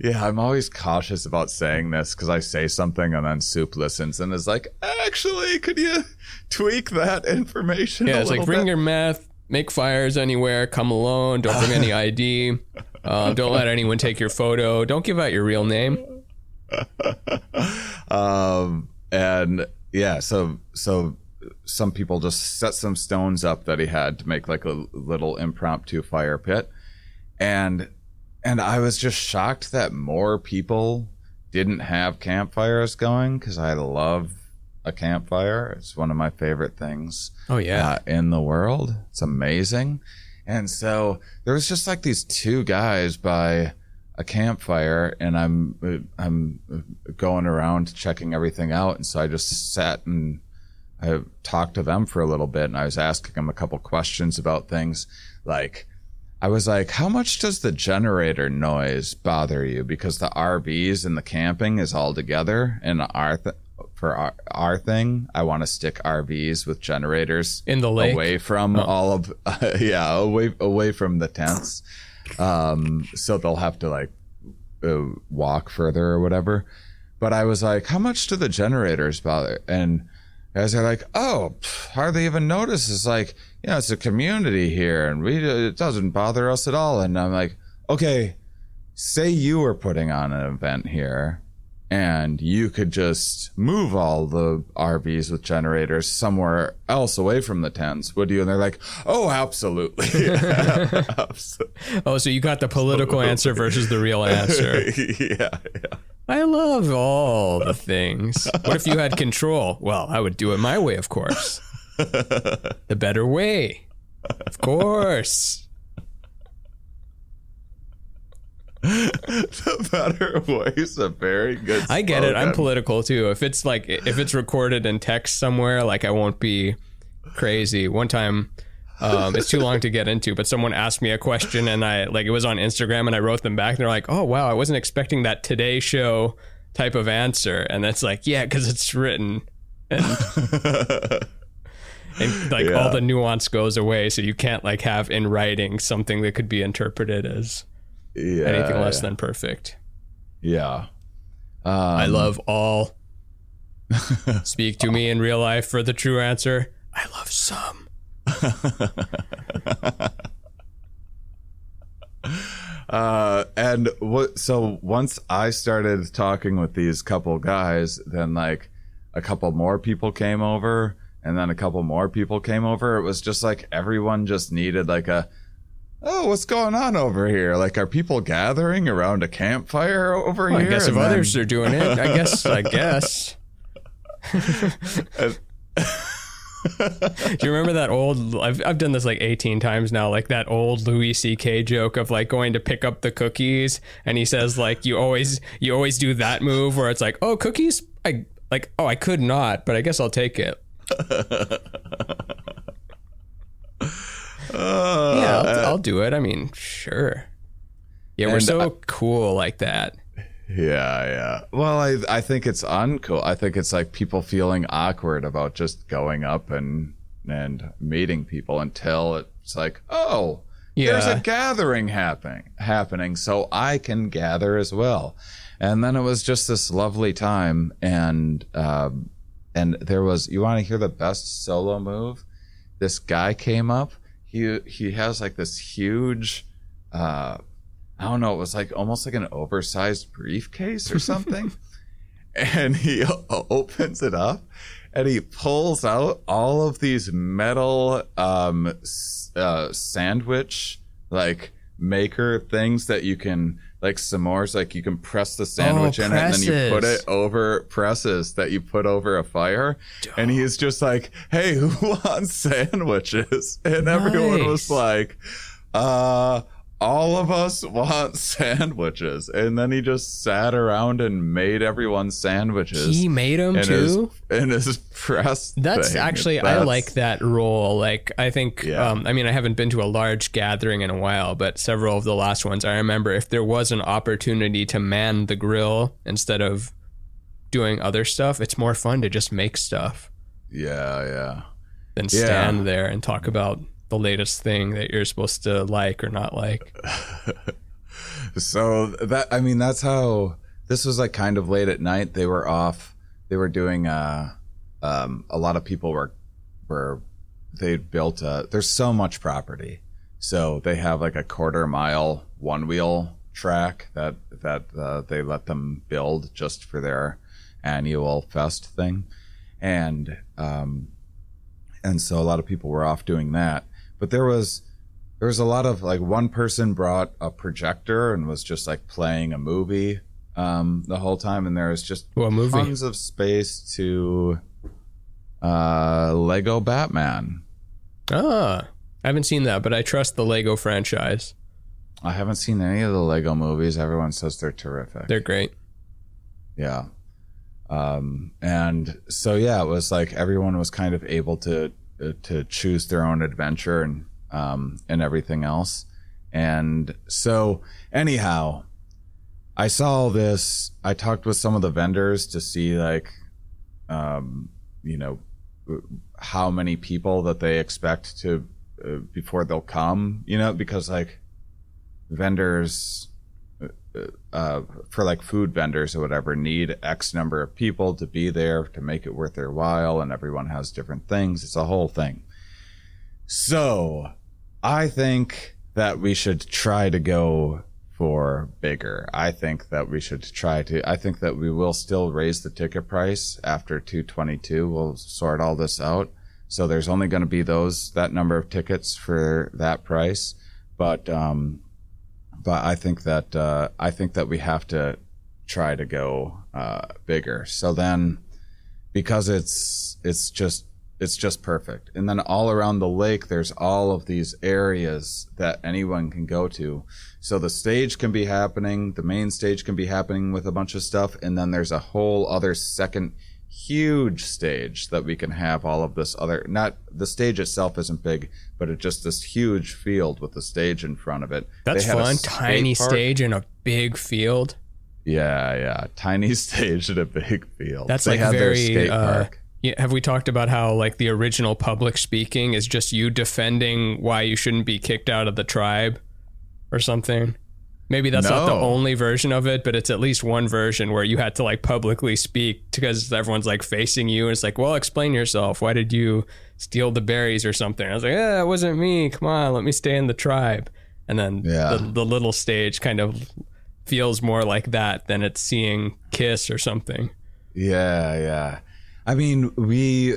[SPEAKER 2] yeah, I'm always cautious about saying this because I say something and then Soup listens and is like, actually, could you tweak that information?
[SPEAKER 1] Yeah, it's like bring
[SPEAKER 2] bit?"
[SPEAKER 1] your meth, make fires anywhere, come alone, don't bring any (laughs) ID, uh, don't let anyone take your photo, don't give out your real name. (laughs)
[SPEAKER 2] um, and yeah, so so some people just set some stones up that he had to make like a little impromptu fire pit, and and I was just shocked that more people didn't have campfires going because I love a campfire. It's one of my favorite things
[SPEAKER 1] Oh yeah.
[SPEAKER 2] uh, in the world. It's amazing. And so there was just like these two guys by a campfire, and I'm uh, I'm going around checking everything out, and so I just sat and I talked to them for a little bit, and I was asking them a couple questions about things, like. I was like, how much does the generator noise bother you? Because the RVs and the camping is all together. And our th- for our, our thing, I want to stick RVs with generators
[SPEAKER 1] In the lake?
[SPEAKER 2] away from all of, (laughs) yeah, away away from the tents. Um, so they'll have to like uh, walk further or whatever. But I was like, how much do the generators bother? And guys are like, oh, pff, hardly even notice. It's like, you know, it's a community here, and we it doesn't bother us at all. And I'm like, okay, say you were putting on an event here, and you could just move all the RVs with generators somewhere else away from the tents, would you? And they're like, oh, absolutely. (laughs) Absolutely.
[SPEAKER 1] Oh, so you got the political answer versus the real answer. (laughs)
[SPEAKER 2] yeah, yeah.
[SPEAKER 1] I love all the things. What if you had control? Well, I would do it my way, of course. The better way. Of course. (laughs)
[SPEAKER 2] the better voice, a very good.
[SPEAKER 1] I get it. I'm political too. If it's like if it's recorded in text somewhere, like I won't be crazy. One time, um, it's too long to get into, but someone asked me a question and I like it was on Instagram and I wrote them back and they're like, "Oh wow, I wasn't expecting that Today Show type of answer." And it's like, yeah, because it's written. And, (laughs) and like
[SPEAKER 2] Yeah.
[SPEAKER 1] all the nuance goes away, so you can't like have in writing something that could be interpreted as
[SPEAKER 2] yeah,
[SPEAKER 1] anything less
[SPEAKER 2] yeah.
[SPEAKER 1] than perfect.
[SPEAKER 2] Yeah. Um,
[SPEAKER 1] I love all. (laughs) Speak to me in real life for the true answer. I love some. (laughs)
[SPEAKER 2] Uh, and what? So once I started talking with these couple guys, then like a couple more people came over, and then a couple more people came over. It was just like everyone just needed like a. Oh, what's going on over here? Like, are people gathering around a campfire over
[SPEAKER 1] Well, I
[SPEAKER 2] here?
[SPEAKER 1] guess if
[SPEAKER 2] then-
[SPEAKER 1] others are doing it, I guess. I (laughs) guess. Do you remember that old? I've I've done this like 18 times now. Like that old Louis C.K. joke of like going to pick up the cookies, and he says like you always you always do that move where it's like oh cookies I like oh I could not, but I guess I'll take it.
[SPEAKER 2] Uh, (laughs)
[SPEAKER 1] Yeah, I'll, I'll do it. I mean, sure. Yeah, we're so
[SPEAKER 2] I-
[SPEAKER 1] cool like that.
[SPEAKER 2] Yeah, yeah. Well, I I think it's uncool. I think it's like people feeling awkward about just going up and and meeting people until it's like, oh,
[SPEAKER 1] yeah.
[SPEAKER 2] there's a gathering happening happening, so I can gather as well. And then it was just this lovely time, and um, and there was. You want to hear the best solo move? This guy came up. He he has like this huge. Uh, I don't know, it was like almost like an oversized briefcase or something. (laughs) and he o- opens it up and he pulls out all of these metal um, uh, sandwich like maker things that you can like s'mores like you can press the sandwich in it and then you put it over presses that you put over a fire and he's just like hey (laughs) who wants sandwiches? And everyone was like uh all of us (laughs) want sandwiches and then he just sat around and made everyone sandwiches
[SPEAKER 1] He made them
[SPEAKER 2] in his,
[SPEAKER 1] too. (laughs)
[SPEAKER 2] in his press
[SPEAKER 1] That's
[SPEAKER 2] thing.
[SPEAKER 1] actually I like that role. Like I think
[SPEAKER 2] Yeah.
[SPEAKER 1] um I mean I haven't been to a large gathering in a while, but several of the last ones I remember if there was an opportunity to man the grill instead of doing other stuff, it's more fun to just make stuff
[SPEAKER 2] yeah yeah
[SPEAKER 1] than
[SPEAKER 2] Yeah.
[SPEAKER 1] stand there and talk about the latest thing that you're supposed to like or not like. (laughs)
[SPEAKER 2] so that i mean that's how this was like kind of late at night. They were off. They were doing uh um a lot of people were were they built a there's so much property. So they have like a quarter mile one wheel track that that uh, they let them build just for their annual fest thing. And um and so a lot of people were off doing that but there was there was a lot of like one person brought a projector and was just like playing a movie um the whole time and there was just
[SPEAKER 1] What movie?
[SPEAKER 2] tons of space to uh lego batman
[SPEAKER 1] Ah. I haven't seen that, but I trust the Lego franchise.
[SPEAKER 2] i haven't seen any of the lego movies everyone says they're terrific
[SPEAKER 1] They're great.
[SPEAKER 2] yeah um and so yeah it was like everyone was kind of able to to choose their own adventure and um and everything else. And so anyhow i saw this. I talked with some of the vendors to see like um you know how many people that they expect to uh, before they'll come you know because like vendors uh, for like food vendors or whatever need X number of people to be there to make it worth their while, and everyone has different things. It's a whole thing. So I think that we should try to go for bigger. I think that we should try to. I think that we will still raise the ticket price after 222. We'll sort all this out. So there's only going to be those that number of tickets for that price, but um, but I think that uh, I think that we have to try to go uh, bigger. So then, because it's it's just it's just perfect, and then all around the lake, there's all of these areas that anyone can go to, So the stage can be happening, the main stage can be happening with a bunch of stuff, and then there's a whole other second huge stage that we can have all of this other not the stage itself isn't big but it's just this huge field with the stage in front of it
[SPEAKER 1] That's fun. Tiny
[SPEAKER 2] park.
[SPEAKER 1] stage in a big field.
[SPEAKER 2] yeah yeah tiny (laughs) stage in a big field
[SPEAKER 1] That's
[SPEAKER 2] they
[SPEAKER 1] like very. Uh,
[SPEAKER 2] park
[SPEAKER 1] yeah, have we talked about how like the original public speaking is just you defending why you shouldn't be kicked out of the tribe, or something? Maybe that's not the only version of it, but it's at least one version where you had to like publicly speak because everyone's like facing you, and it's like, well, explain yourself. Why did you steal the berries or something? I was like, yeah, it wasn't me. Come on, let me stay in the tribe. And then
[SPEAKER 2] Yeah.
[SPEAKER 1] the, the little stage kind of feels more like that than it's seeing Kiss or something.
[SPEAKER 2] Yeah, yeah. I mean, we,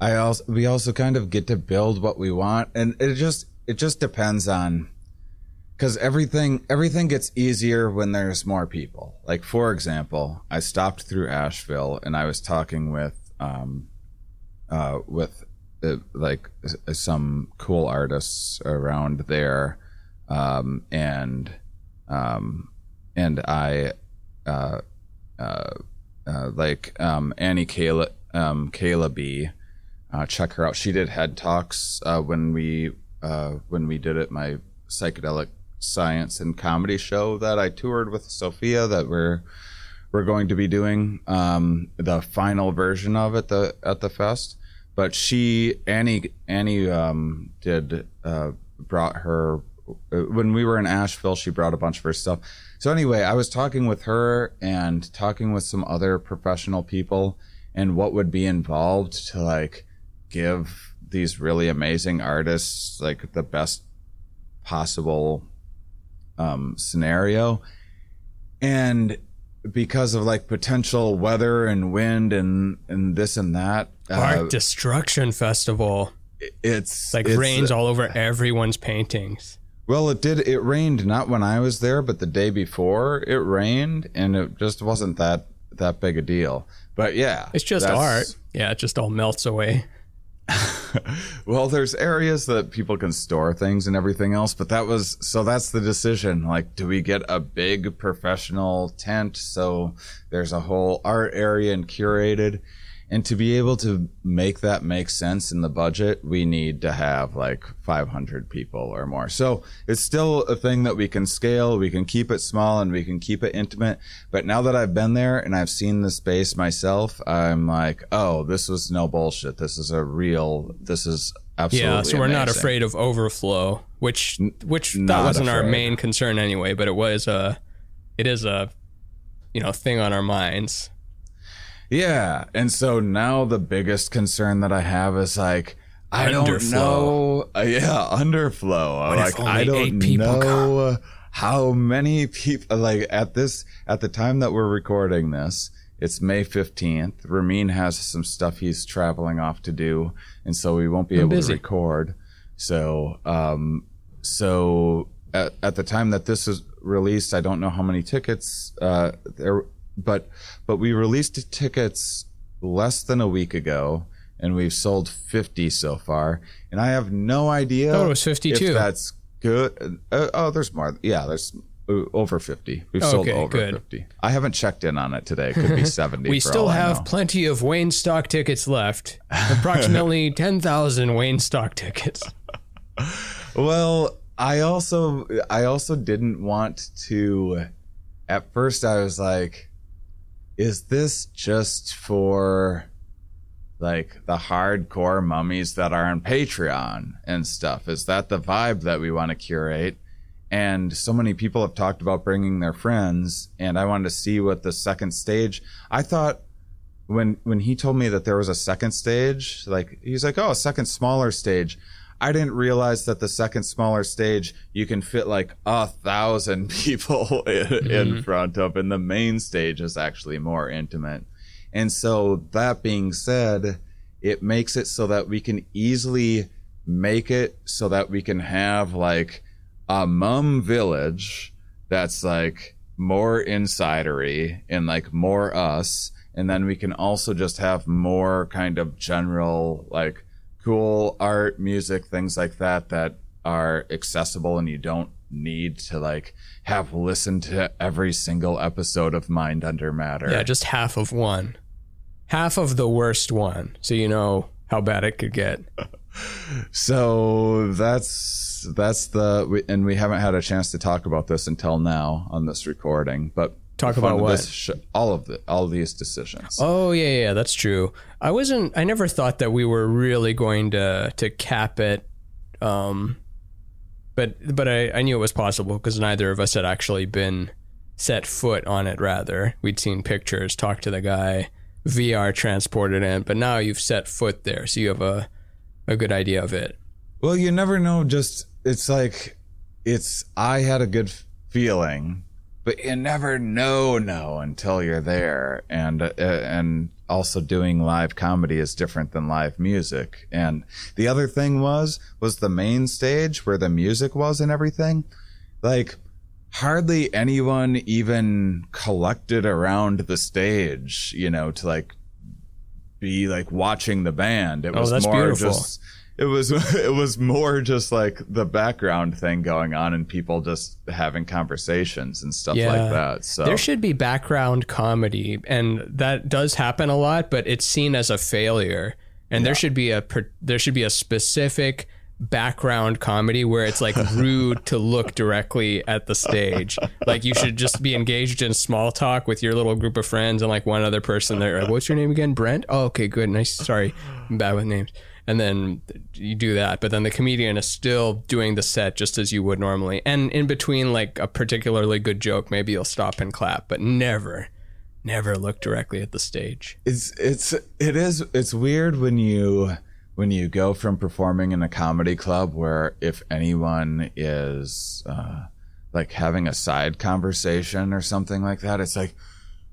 [SPEAKER 2] I also, we also kind of get to build what we want, and it just, it just depends on, because everything, everything gets easier when there's more people. Like for example, I stopped through Asheville, and I was talking with, um, uh, with, uh, like s- some cool artists around there, um, and, um, and I, uh, uh, uh, like um, Annie Kayla, um, Kayla B. Uh, check her out. She did head talks uh, when we uh, when we did it. My psychedelic science and comedy show that I toured with Sophia. That we're we're going to be doing um, the final version of it the at the fest. But she Annie Annie um, did uh, brought her uh, when we were in Asheville. She brought a bunch of her stuff. So anyway, I was talking with her and talking with some other professional people and what would be involved to like give these really amazing artists like the best possible um, scenario. And because of like potential weather and wind and and this and that,
[SPEAKER 1] Art
[SPEAKER 2] uh,
[SPEAKER 1] Destruction Festival.
[SPEAKER 2] it's
[SPEAKER 1] Like
[SPEAKER 2] it's-
[SPEAKER 1] rains all over (sighs) everyone's paintings.
[SPEAKER 2] Well, it did. It rained not when I was there, but the day before it rained, and it just wasn't that that big a deal. But yeah,
[SPEAKER 1] It's just art. Yeah, it just all melts away. (laughs)
[SPEAKER 2] Well, there's areas that people can store things and everything else, but that was so that's the decision. Like, do we get a big professional tent so there's a whole art area and curated? And to be able to make that make sense in the budget, we need to have like 500 people or more. So it's still a thing that we can scale. We can keep it small and we can keep it intimate. But now that I've been there and I've seen the space myself, I'm like, oh, this was no bullshit. This is a real, this is absolutely
[SPEAKER 1] Yeah, so we're not afraid of overflow, which which that wasn't our main concern anyway, but it was a it is a you know thing on our minds.
[SPEAKER 2] Yeah. And so now the biggest concern that I have is like, I don't know. Uh, yeah, underflow.
[SPEAKER 1] What
[SPEAKER 2] like, I don't know how many people, like, at this, at the time that we're recording this, it's May 15th. Ramin has some stuff he's traveling off to do. And so we won't be able
[SPEAKER 1] busy.
[SPEAKER 2] to record. So, um, so at, at the time that this is released, I don't know how many tickets, uh, there, but, but we released tickets less than a week ago and we've sold 50 so far. And I have no idea.
[SPEAKER 1] thought it was 52.
[SPEAKER 2] If that's good. Uh, oh, there's more. Yeah, there's uh, over 50. We've sold over
[SPEAKER 1] good.
[SPEAKER 2] 50. I haven't checked in on it today. It could be (laughs) 70.
[SPEAKER 1] We still have plenty of Wayne stock tickets left. (laughs) Approximately 10,000 Wayne stock tickets.
[SPEAKER 2] Well, I also I also didn't want to at first I was like is this just for like the hardcore mummies that are on Patreon and stuff? Is that the vibe that we want to curate? And so many people have talked about bringing their friends and I wanted to see what the second stage. I thought when when he told me that there was a second stage, like he's like, "Oh, a second smaller stage." I didn't realize that the second smaller stage you can fit like a thousand (laughs) people in, in mm-hmm. front of, and the main stage is actually more intimate. And so that being said, it makes it so that we can easily make it so that we can have like a mum village that's like more insidery and like more us and then we can also just have more kind of general like cool art music things like that that are accessible and you don't need to like have listened to every single episode of Mind Under Matter.
[SPEAKER 1] Yeah, just half of one. Half of the worst one. So you know how bad it could get. (laughs)
[SPEAKER 2] So that's that's the and we haven't had a chance to talk about this until now on this recording. But
[SPEAKER 1] Talk about what?
[SPEAKER 2] sh- all of the all of these decisions.
[SPEAKER 1] Oh yeah, yeah, that's true. I wasn't. I never thought that we were really going to to cap it. Um, but but I, I knew it was possible because neither of us had actually been set foot on it. Rather, we'd seen pictures, talked to the guy, VR transported in. But now you've set foot there, so you have a a good idea of it.
[SPEAKER 2] Well, you never know. Just it's like it's. I had a good feeling, but you never know no until you're there. And uh, and also doing live comedy is different than live music. And the other thing was was the main stage where the music was and everything. Like hardly anyone even collected around the stage, you know, to like be like watching the band. It
[SPEAKER 1] Oh,
[SPEAKER 2] was more
[SPEAKER 1] beautiful.
[SPEAKER 2] just it was (laughs) it was more just like the background thing going on and people just having conversations and stuff
[SPEAKER 1] Yeah.
[SPEAKER 2] like that. So
[SPEAKER 1] There should be background comedy, and that does happen a lot, but it's seen as a failure. And there should be a there should be a specific background comedy where it's like (laughs) rude to look directly at the stage. Like you should just be engaged in small talk with your little group of friends and like one other person there. Like, What's your name again? Brent? Oh, okay, good. Nice. Sorry, I'm bad with names. And then you do that, but then the comedian is still doing the set just as you would normally. And in between, like a particularly good joke, maybe you'll stop and clap, but never, never look directly at the stage.
[SPEAKER 2] it's it's it is it's weird when you when you go from performing in a comedy club where if anyone is uh like having a side conversation or something like that it's like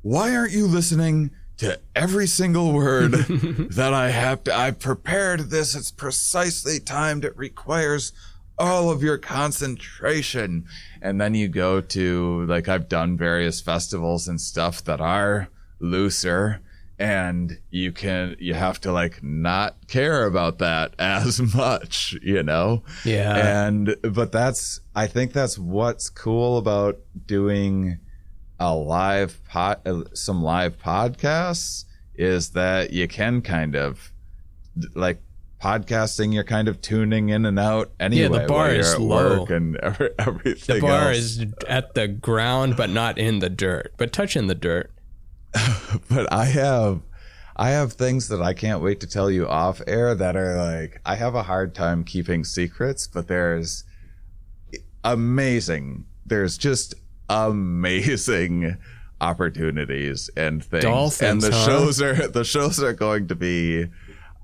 [SPEAKER 2] why aren't you listening to every single word (laughs) that I have to. I prepared this. It's precisely timed. It requires all of your concentration. And then you go to like I've done various festivals and stuff that are looser and you can you have to like not care about that (laughs) as much you know?
[SPEAKER 1] Yeah.
[SPEAKER 2] and but that's i think that's what's cool about doing a live pod uh, some live podcasts is that you can kind of like podcasting you're kind of tuning in and out anyway
[SPEAKER 1] bar
[SPEAKER 2] while
[SPEAKER 1] is
[SPEAKER 2] you're
[SPEAKER 1] low.
[SPEAKER 2] work and every, (laughs) everything
[SPEAKER 1] The bar
[SPEAKER 2] else.
[SPEAKER 1] is at the ground, but not in the dirt, but touching the dirt. (laughs)
[SPEAKER 2] but I have I have things that I can't wait to tell you off air that are like I have a hard time keeping secrets, but there's amazing. There's just amazing opportunities and things.
[SPEAKER 1] Dolphins,
[SPEAKER 2] and the
[SPEAKER 1] huh?
[SPEAKER 2] shows are (laughs) the shows are going to be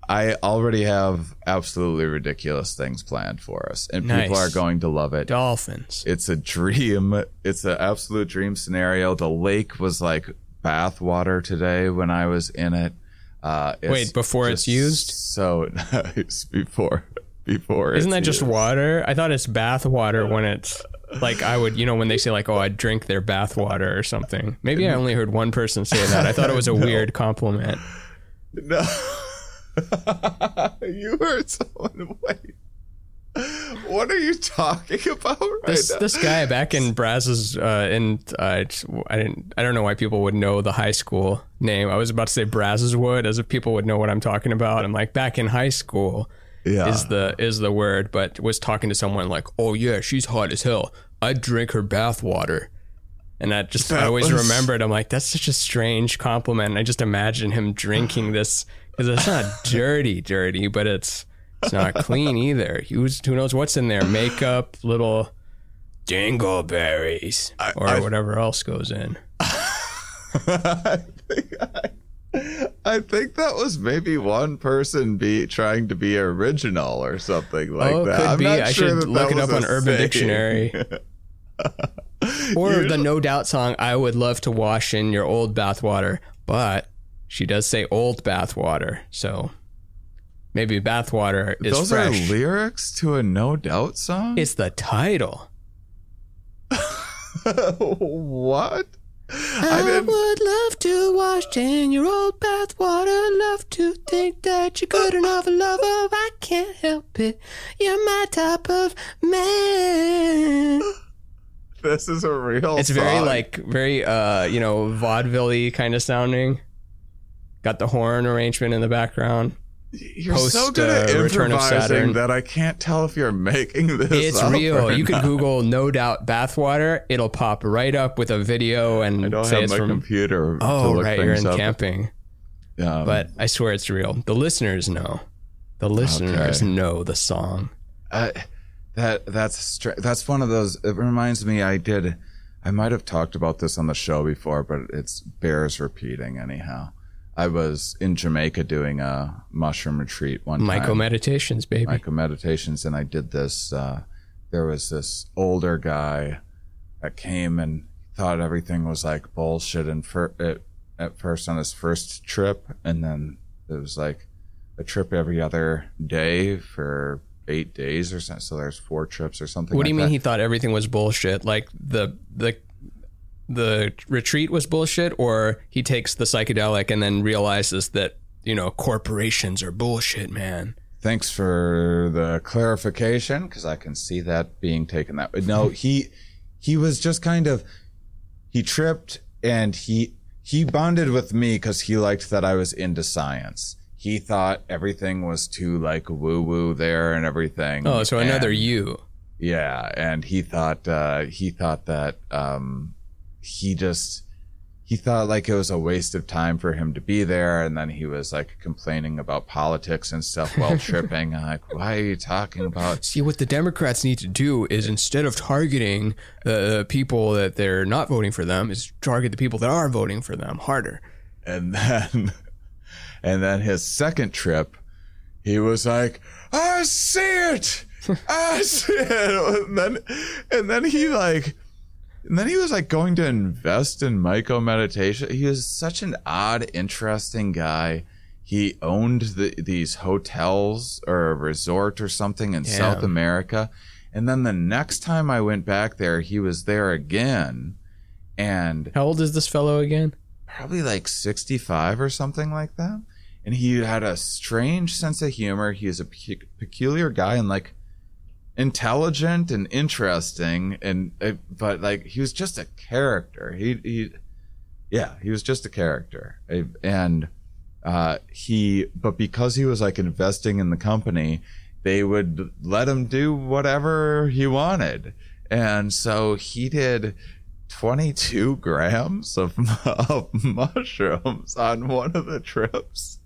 [SPEAKER 2] I already have absolutely ridiculous things planned for us and people are going to love it.
[SPEAKER 1] Dolphins.
[SPEAKER 2] It's a dream. It's an absolute dream scenario. The lake was like bath water today when I was in it. Uh, it's
[SPEAKER 1] Wait, before it's used?
[SPEAKER 2] So (laughs) nice before before.
[SPEAKER 1] Isn't that just water? I thought it's bath water when it's like I would, you know, when they say like, "Oh, I drink their bath water" or something. Maybe I only heard one person say that. I thought it was a (laughs) weird compliment.
[SPEAKER 2] No, (laughs) you heard someone. Wait, what are you talking about right
[SPEAKER 1] This
[SPEAKER 2] now?
[SPEAKER 1] this guy back in Brazos, uh, in uh, I didn't I don't know why people would know the high school name. I was about to say Brazoswood, as if people would know what I'm talking about. I'm like back in high school.
[SPEAKER 2] Yeah,
[SPEAKER 1] is the is the word, but was talking to someone like, "Oh yeah, she's hot as hell. I drink her bath water." And that just I always
[SPEAKER 2] was-
[SPEAKER 1] remembered. I'm like, that's such a strange compliment. And I just imagine him drinking this because it's not (laughs) dirty, dirty, but it's it's not clean either. Who's who knows what's in there? Makeup, little dingleberries, or
[SPEAKER 2] I-
[SPEAKER 1] whatever else goes in. (laughs)
[SPEAKER 2] I think I, I think that was maybe one person be trying to be original or something like
[SPEAKER 1] oh,
[SPEAKER 2] that.
[SPEAKER 1] could
[SPEAKER 2] I'm
[SPEAKER 1] be.
[SPEAKER 2] not
[SPEAKER 1] I
[SPEAKER 2] sure
[SPEAKER 1] should
[SPEAKER 2] that
[SPEAKER 1] look
[SPEAKER 2] that
[SPEAKER 1] it up on Urban
[SPEAKER 2] saying.
[SPEAKER 1] Dictionary. (laughs) Or the No Doubt song, I would love to wash in your old bathwater, but she does say old bathwater. So maybe bathwater is
[SPEAKER 2] Those
[SPEAKER 1] fresh.
[SPEAKER 2] are lyrics to a No Doubt song.
[SPEAKER 1] it's the title. (laughs)
[SPEAKER 2] what?
[SPEAKER 1] I,
[SPEAKER 2] didn't-
[SPEAKER 1] would love to wash in your old bathwater. Love to think that you're good enough a lover. I can't help it. You're my type of man. (laughs)
[SPEAKER 2] this is a real.
[SPEAKER 1] It's very like very uh you know vaudeville kind of sounding. Got the horn arrangement in the background.
[SPEAKER 2] You're so good at
[SPEAKER 1] uh,
[SPEAKER 2] improvising that I can't tell if you're making this.
[SPEAKER 1] It's real. You
[SPEAKER 2] not.
[SPEAKER 1] Google "no doubt bathwater." It'll pop right up with a video and
[SPEAKER 2] I don't
[SPEAKER 1] say
[SPEAKER 2] have
[SPEAKER 1] it's
[SPEAKER 2] my
[SPEAKER 1] from.
[SPEAKER 2] computer. to
[SPEAKER 1] Oh right, you're in
[SPEAKER 2] up.
[SPEAKER 1] camping.
[SPEAKER 2] Um,
[SPEAKER 1] But I swear it's real. The listeners know. The listeners
[SPEAKER 2] Okay.
[SPEAKER 1] know the song.
[SPEAKER 2] Uh, that that's str- that's one of those. It reminds me. I did. I might have talked about this on the show before, but it's bears repeating anyhow. I was in Jamaica doing a mushroom retreat one time.
[SPEAKER 1] Myco meditations, baby.
[SPEAKER 2] Myco meditations, and I did this. Uh, there was this older guy that came and thought everything was like bullshit, and for it at first on his first trip, and then it was like a trip every other day for eight days or something. So there's four trips or something.
[SPEAKER 1] What do you mean
[SPEAKER 2] that.
[SPEAKER 1] he thought everything was bullshit? Like the the the retreat was bullshit, or he takes the psychedelic and then realizes that you know corporations are bullshit, man.
[SPEAKER 2] Thanks for the clarification because I can see that being taken that way. No, he he was just kind of he tripped and he he bonded with me because he liked that I was into science. He thought everything was too like woo woo there and everything.
[SPEAKER 1] Oh, so another
[SPEAKER 2] And-
[SPEAKER 1] you.
[SPEAKER 2] yeah, and he thought uh, he thought that um, he just he thought like it was a waste of time for him to be there, and then he was like complaining about politics and stuff while (laughs) tripping. I'm like, why are you talking about?
[SPEAKER 1] See, what the Democrats need to do is instead of targeting the people that they're not voting for them, is target the people that are voting for them harder.
[SPEAKER 2] And then, and then his second trip, he was like, I see it, I see it. And then, and then he like. And then he was like going to invest in Myco meditation. He was such an odd, interesting guy. He owned the, these hotels or a resort or something in South America. And then the next time I went back there, he was there again. And
[SPEAKER 1] How old is this fellow again?
[SPEAKER 2] probably like 65 or something like that. And he had a strange sense of humor. He is a pe- peculiar guy and like intelligent and interesting and uh, but like he was just a character. He he yeah, he was just a character. And uh he but because he was like investing in the company, they would let him do whatever he wanted. And so he did 22 grams of, (laughs) of mushrooms on one of the trips.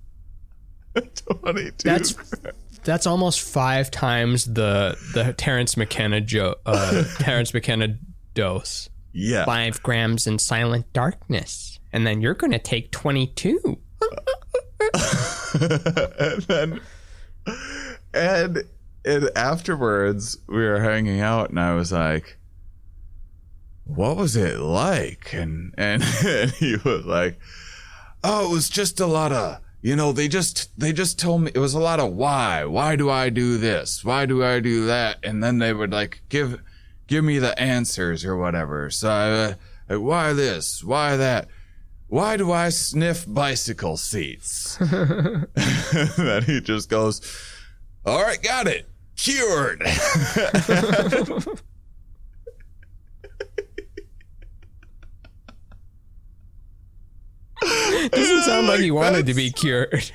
[SPEAKER 2] (laughs) 22.
[SPEAKER 1] That's that's almost five times the the Terence McKenna jo- uh, (laughs) Terence McKenna dose.
[SPEAKER 2] yeah.
[SPEAKER 1] Five grams in silent darkness, and then you're gonna take twenty two. (laughs)
[SPEAKER 2] and then and and afterwards we were hanging out and I was like what was it like and and, (laughs) and he was like oh it was just a lot of you know they just they just told me it was a lot of why why do I do this why do I do that and then they would like give give me the answers or whatever so I, like, why this why that why do I sniff bicycle seats? (laughs) (laughs) then he just goes, All right, got it. Cured. (laughs)
[SPEAKER 1] Doesn't sound like he wanted to be cured.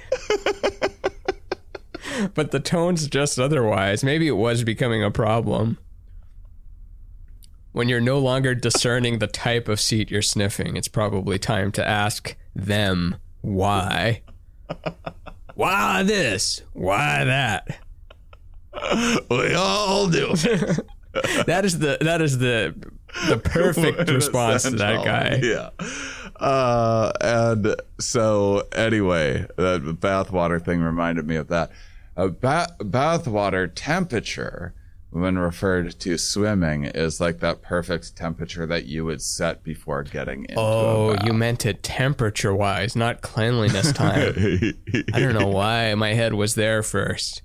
[SPEAKER 1] (laughs) but the tone's just otherwise. Maybe it was becoming a problem. When you're no longer discerning the type of seat you're sniffing, it's probably time to ask them why. Why this? Why that?
[SPEAKER 2] we all do. (laughs)
[SPEAKER 1] That is the that is the the (laughs) perfect response to that guy.
[SPEAKER 2] Yeah. Uh, and so anyway, the bathwater thing reminded me of that. Uh, ba- bathwater temperature, when referred to swimming, is like that perfect temperature that you would set before getting into
[SPEAKER 1] Oh, you meant it temperature wise, not cleanliness time. (laughs) I don't know why my head was there first.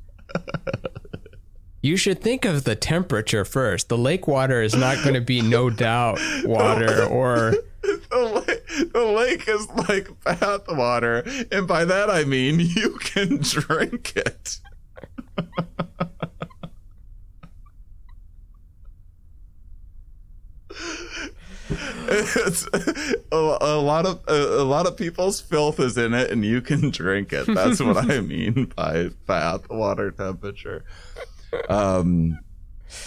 [SPEAKER 1] You should think of the temperature first. The lake water is not going to be no doubt water or
[SPEAKER 2] the, lake, the lake is like bath water, and by that I mean you can drink it. it's a, a lot of a, a lot of people's filth is in it, and you can drink it. That's what I (laughs) mean by bath water temperature. Um,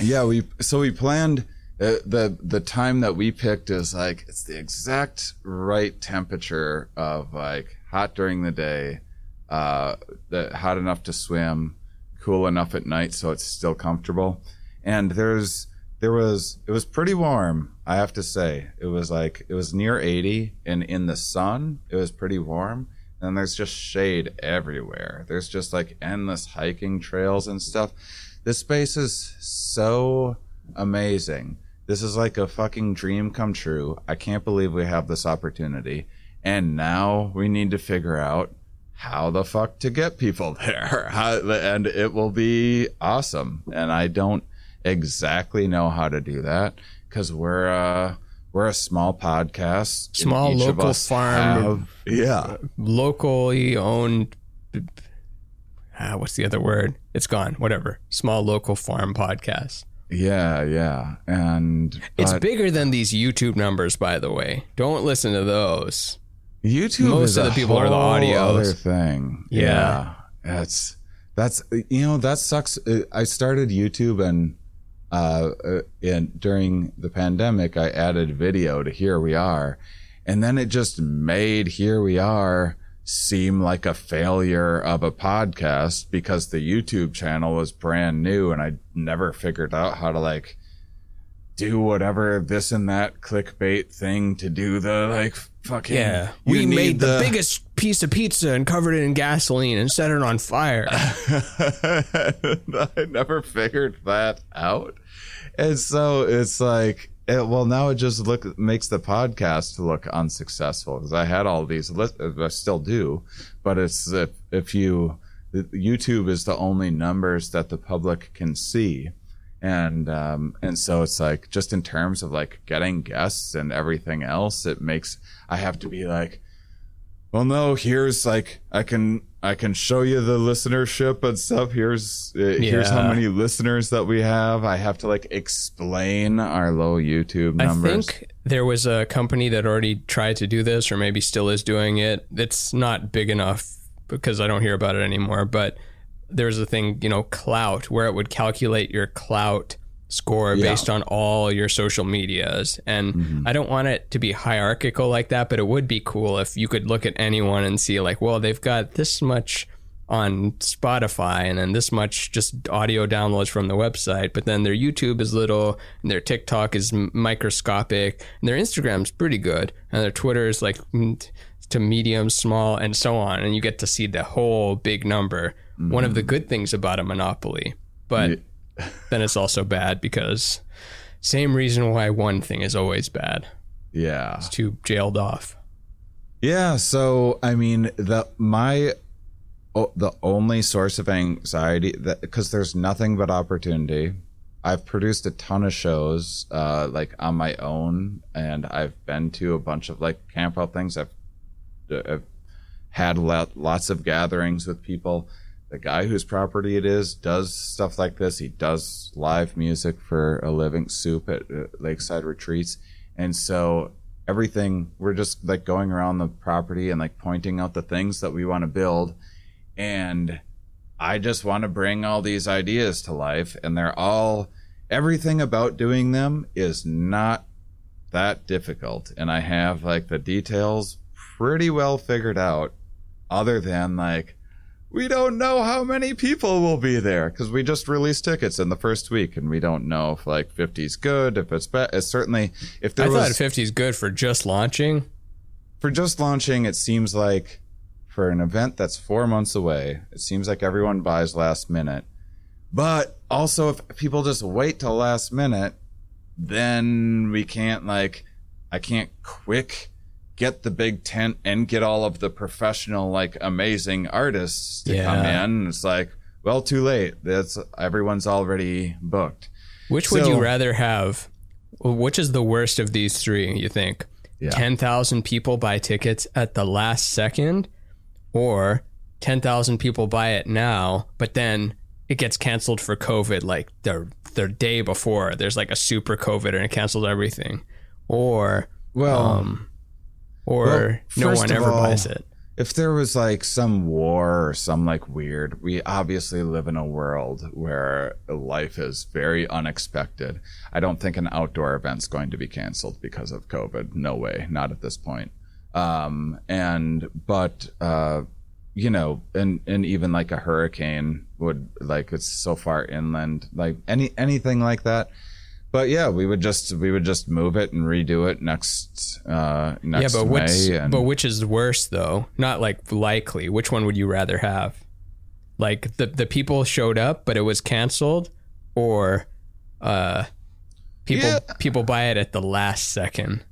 [SPEAKER 2] yeah, we so we planned uh, the the time that we picked is like it's the exact right temperature of like hot during the day, uh, hot enough to swim, cool enough at night so it's still comfortable. And there's there was it was pretty warm, I have to say. It was like it was near 80 and in the sun it was pretty warm. And there's just shade everywhere. There's just like endless hiking trails and stuff. This space is so amazing. This is like a fucking dream come true. I can't believe we have this opportunity. And now we need to figure out how the fuck to get people (laughs) there. How, and it will be awesome. And I don't exactly know how to do that because we're uh we're a small podcast.
[SPEAKER 1] Small local farm.
[SPEAKER 2] have- yeah.
[SPEAKER 1] locally owned. Ah, what's the other word? It's gone. Whatever. Small local farm podcast.
[SPEAKER 2] Yeah, yeah. And
[SPEAKER 1] It's
[SPEAKER 2] but
[SPEAKER 1] bigger than these YouTube numbers, by the way. Don't listen to those.
[SPEAKER 2] YouTube
[SPEAKER 1] most
[SPEAKER 2] is
[SPEAKER 1] of the people are the audios.
[SPEAKER 2] Other thing.
[SPEAKER 1] Yeah.
[SPEAKER 2] That's that's you know that sucks. Uh, I started YouTube and uh, uh in during the pandemic I added video to here we are and then it just made here we are seem like a failure of a podcast because the YouTube channel was brand new and I never figured out how to like do whatever this and that clickbait thing to do the like fucking you
[SPEAKER 1] we made the, biggest piece of pizza and covered it in gasoline and set it on fire. (laughs)
[SPEAKER 2] I never figured that out. And so it's like, it, well, now it just look makes the podcast look unsuccessful because I had all these, li- I still do, but it's if, if you, YouTube is the only numbers that the public can see. And, um, and so it's like, just in terms of like getting guests and everything else, it makes, I have to be like, well no here's like i can i can show you the listenership and stuff here's uh, here's how many listeners that we have i have to like explain our low youtube numbers.
[SPEAKER 1] I think there was a company that already tried to do this, or maybe still is doing it. It's not big enough because I don't hear about it anymore. But there's a thing, you know, clout, where it would calculate your clout score
[SPEAKER 2] Yeah.
[SPEAKER 1] based on all your social medias. And
[SPEAKER 2] Mm-hmm.
[SPEAKER 1] I don't want it to be hierarchical like that, but it would be cool if you could look at anyone and see, like, well, they've got this much on Spotify and then this much just audio downloads from the website. But then their YouTube is little and their TikTok is microscopic and their Instagram's pretty good and their Twitter is like to medium, small, and so on. And you get to see the whole big number. One of the good things about a monopoly. But then it's also bad because same reason why one thing is always bad.
[SPEAKER 2] yeah
[SPEAKER 1] It's too jailed off.
[SPEAKER 2] yeah so i mean the my oh, the only source of anxiety that because there's nothing but opportunity i've produced a ton of shows uh like on my own and i've been to a bunch of like camp out things i've I've had lot, lots of gatherings with people. The guy whose property it is does stuff like this. He does live music for a living soup at uh, Lakeside Retreats. And so everything, we're just like going around the property and like pointing out the things that we want to build. And I just want to bring all these ideas to life. And they're all, everything about doing them is not that difficult. And I have like the details pretty well figured out, other than like, we don't know how many people will be there because we just released tickets in the first week and we don't know if like 50 is good, if it's bad. It's certainly, if there
[SPEAKER 1] I
[SPEAKER 2] was
[SPEAKER 1] thought 50 is good for just launching.
[SPEAKER 2] for just launching, it seems like for an event that's four months away, it seems like everyone buys last minute. But also, if people just wait till last minute, then we can't like, I can't quick get the big tent and get all of the professional, like amazing artists to come
[SPEAKER 1] Yeah.
[SPEAKER 2] in. It's like, well, too late. That's everyone's already booked.
[SPEAKER 1] Which would you rather have? Which is the worst of these three, you think?
[SPEAKER 2] Yeah.
[SPEAKER 1] 10,000 people buy tickets at the last second, or 10,000 people buy it now, but then it gets canceled for COVID like the, the day before. There's like a super COVID and it cancels everything. Or
[SPEAKER 2] Well,
[SPEAKER 1] um, or
[SPEAKER 2] well,
[SPEAKER 1] no one ever
[SPEAKER 2] all,
[SPEAKER 1] buys it.
[SPEAKER 2] if there was like some war or some like weird, we obviously live in a world where life is very unexpected. I don't think an outdoor event's going to be canceled because of COVID. No way, not at this point. Um, and but uh, you know, and and even like a hurricane would like it's so far inland, like any anything like that. But yeah, we would just we would just move it and redo it next uh
[SPEAKER 1] Yeah,
[SPEAKER 2] next
[SPEAKER 1] but which
[SPEAKER 2] May. And
[SPEAKER 1] but which is worse though? Not like likely. Which one would you rather have? Like the the people showed up, but it was canceled, or uh, people
[SPEAKER 2] Yeah.
[SPEAKER 1] people buy it at the last second.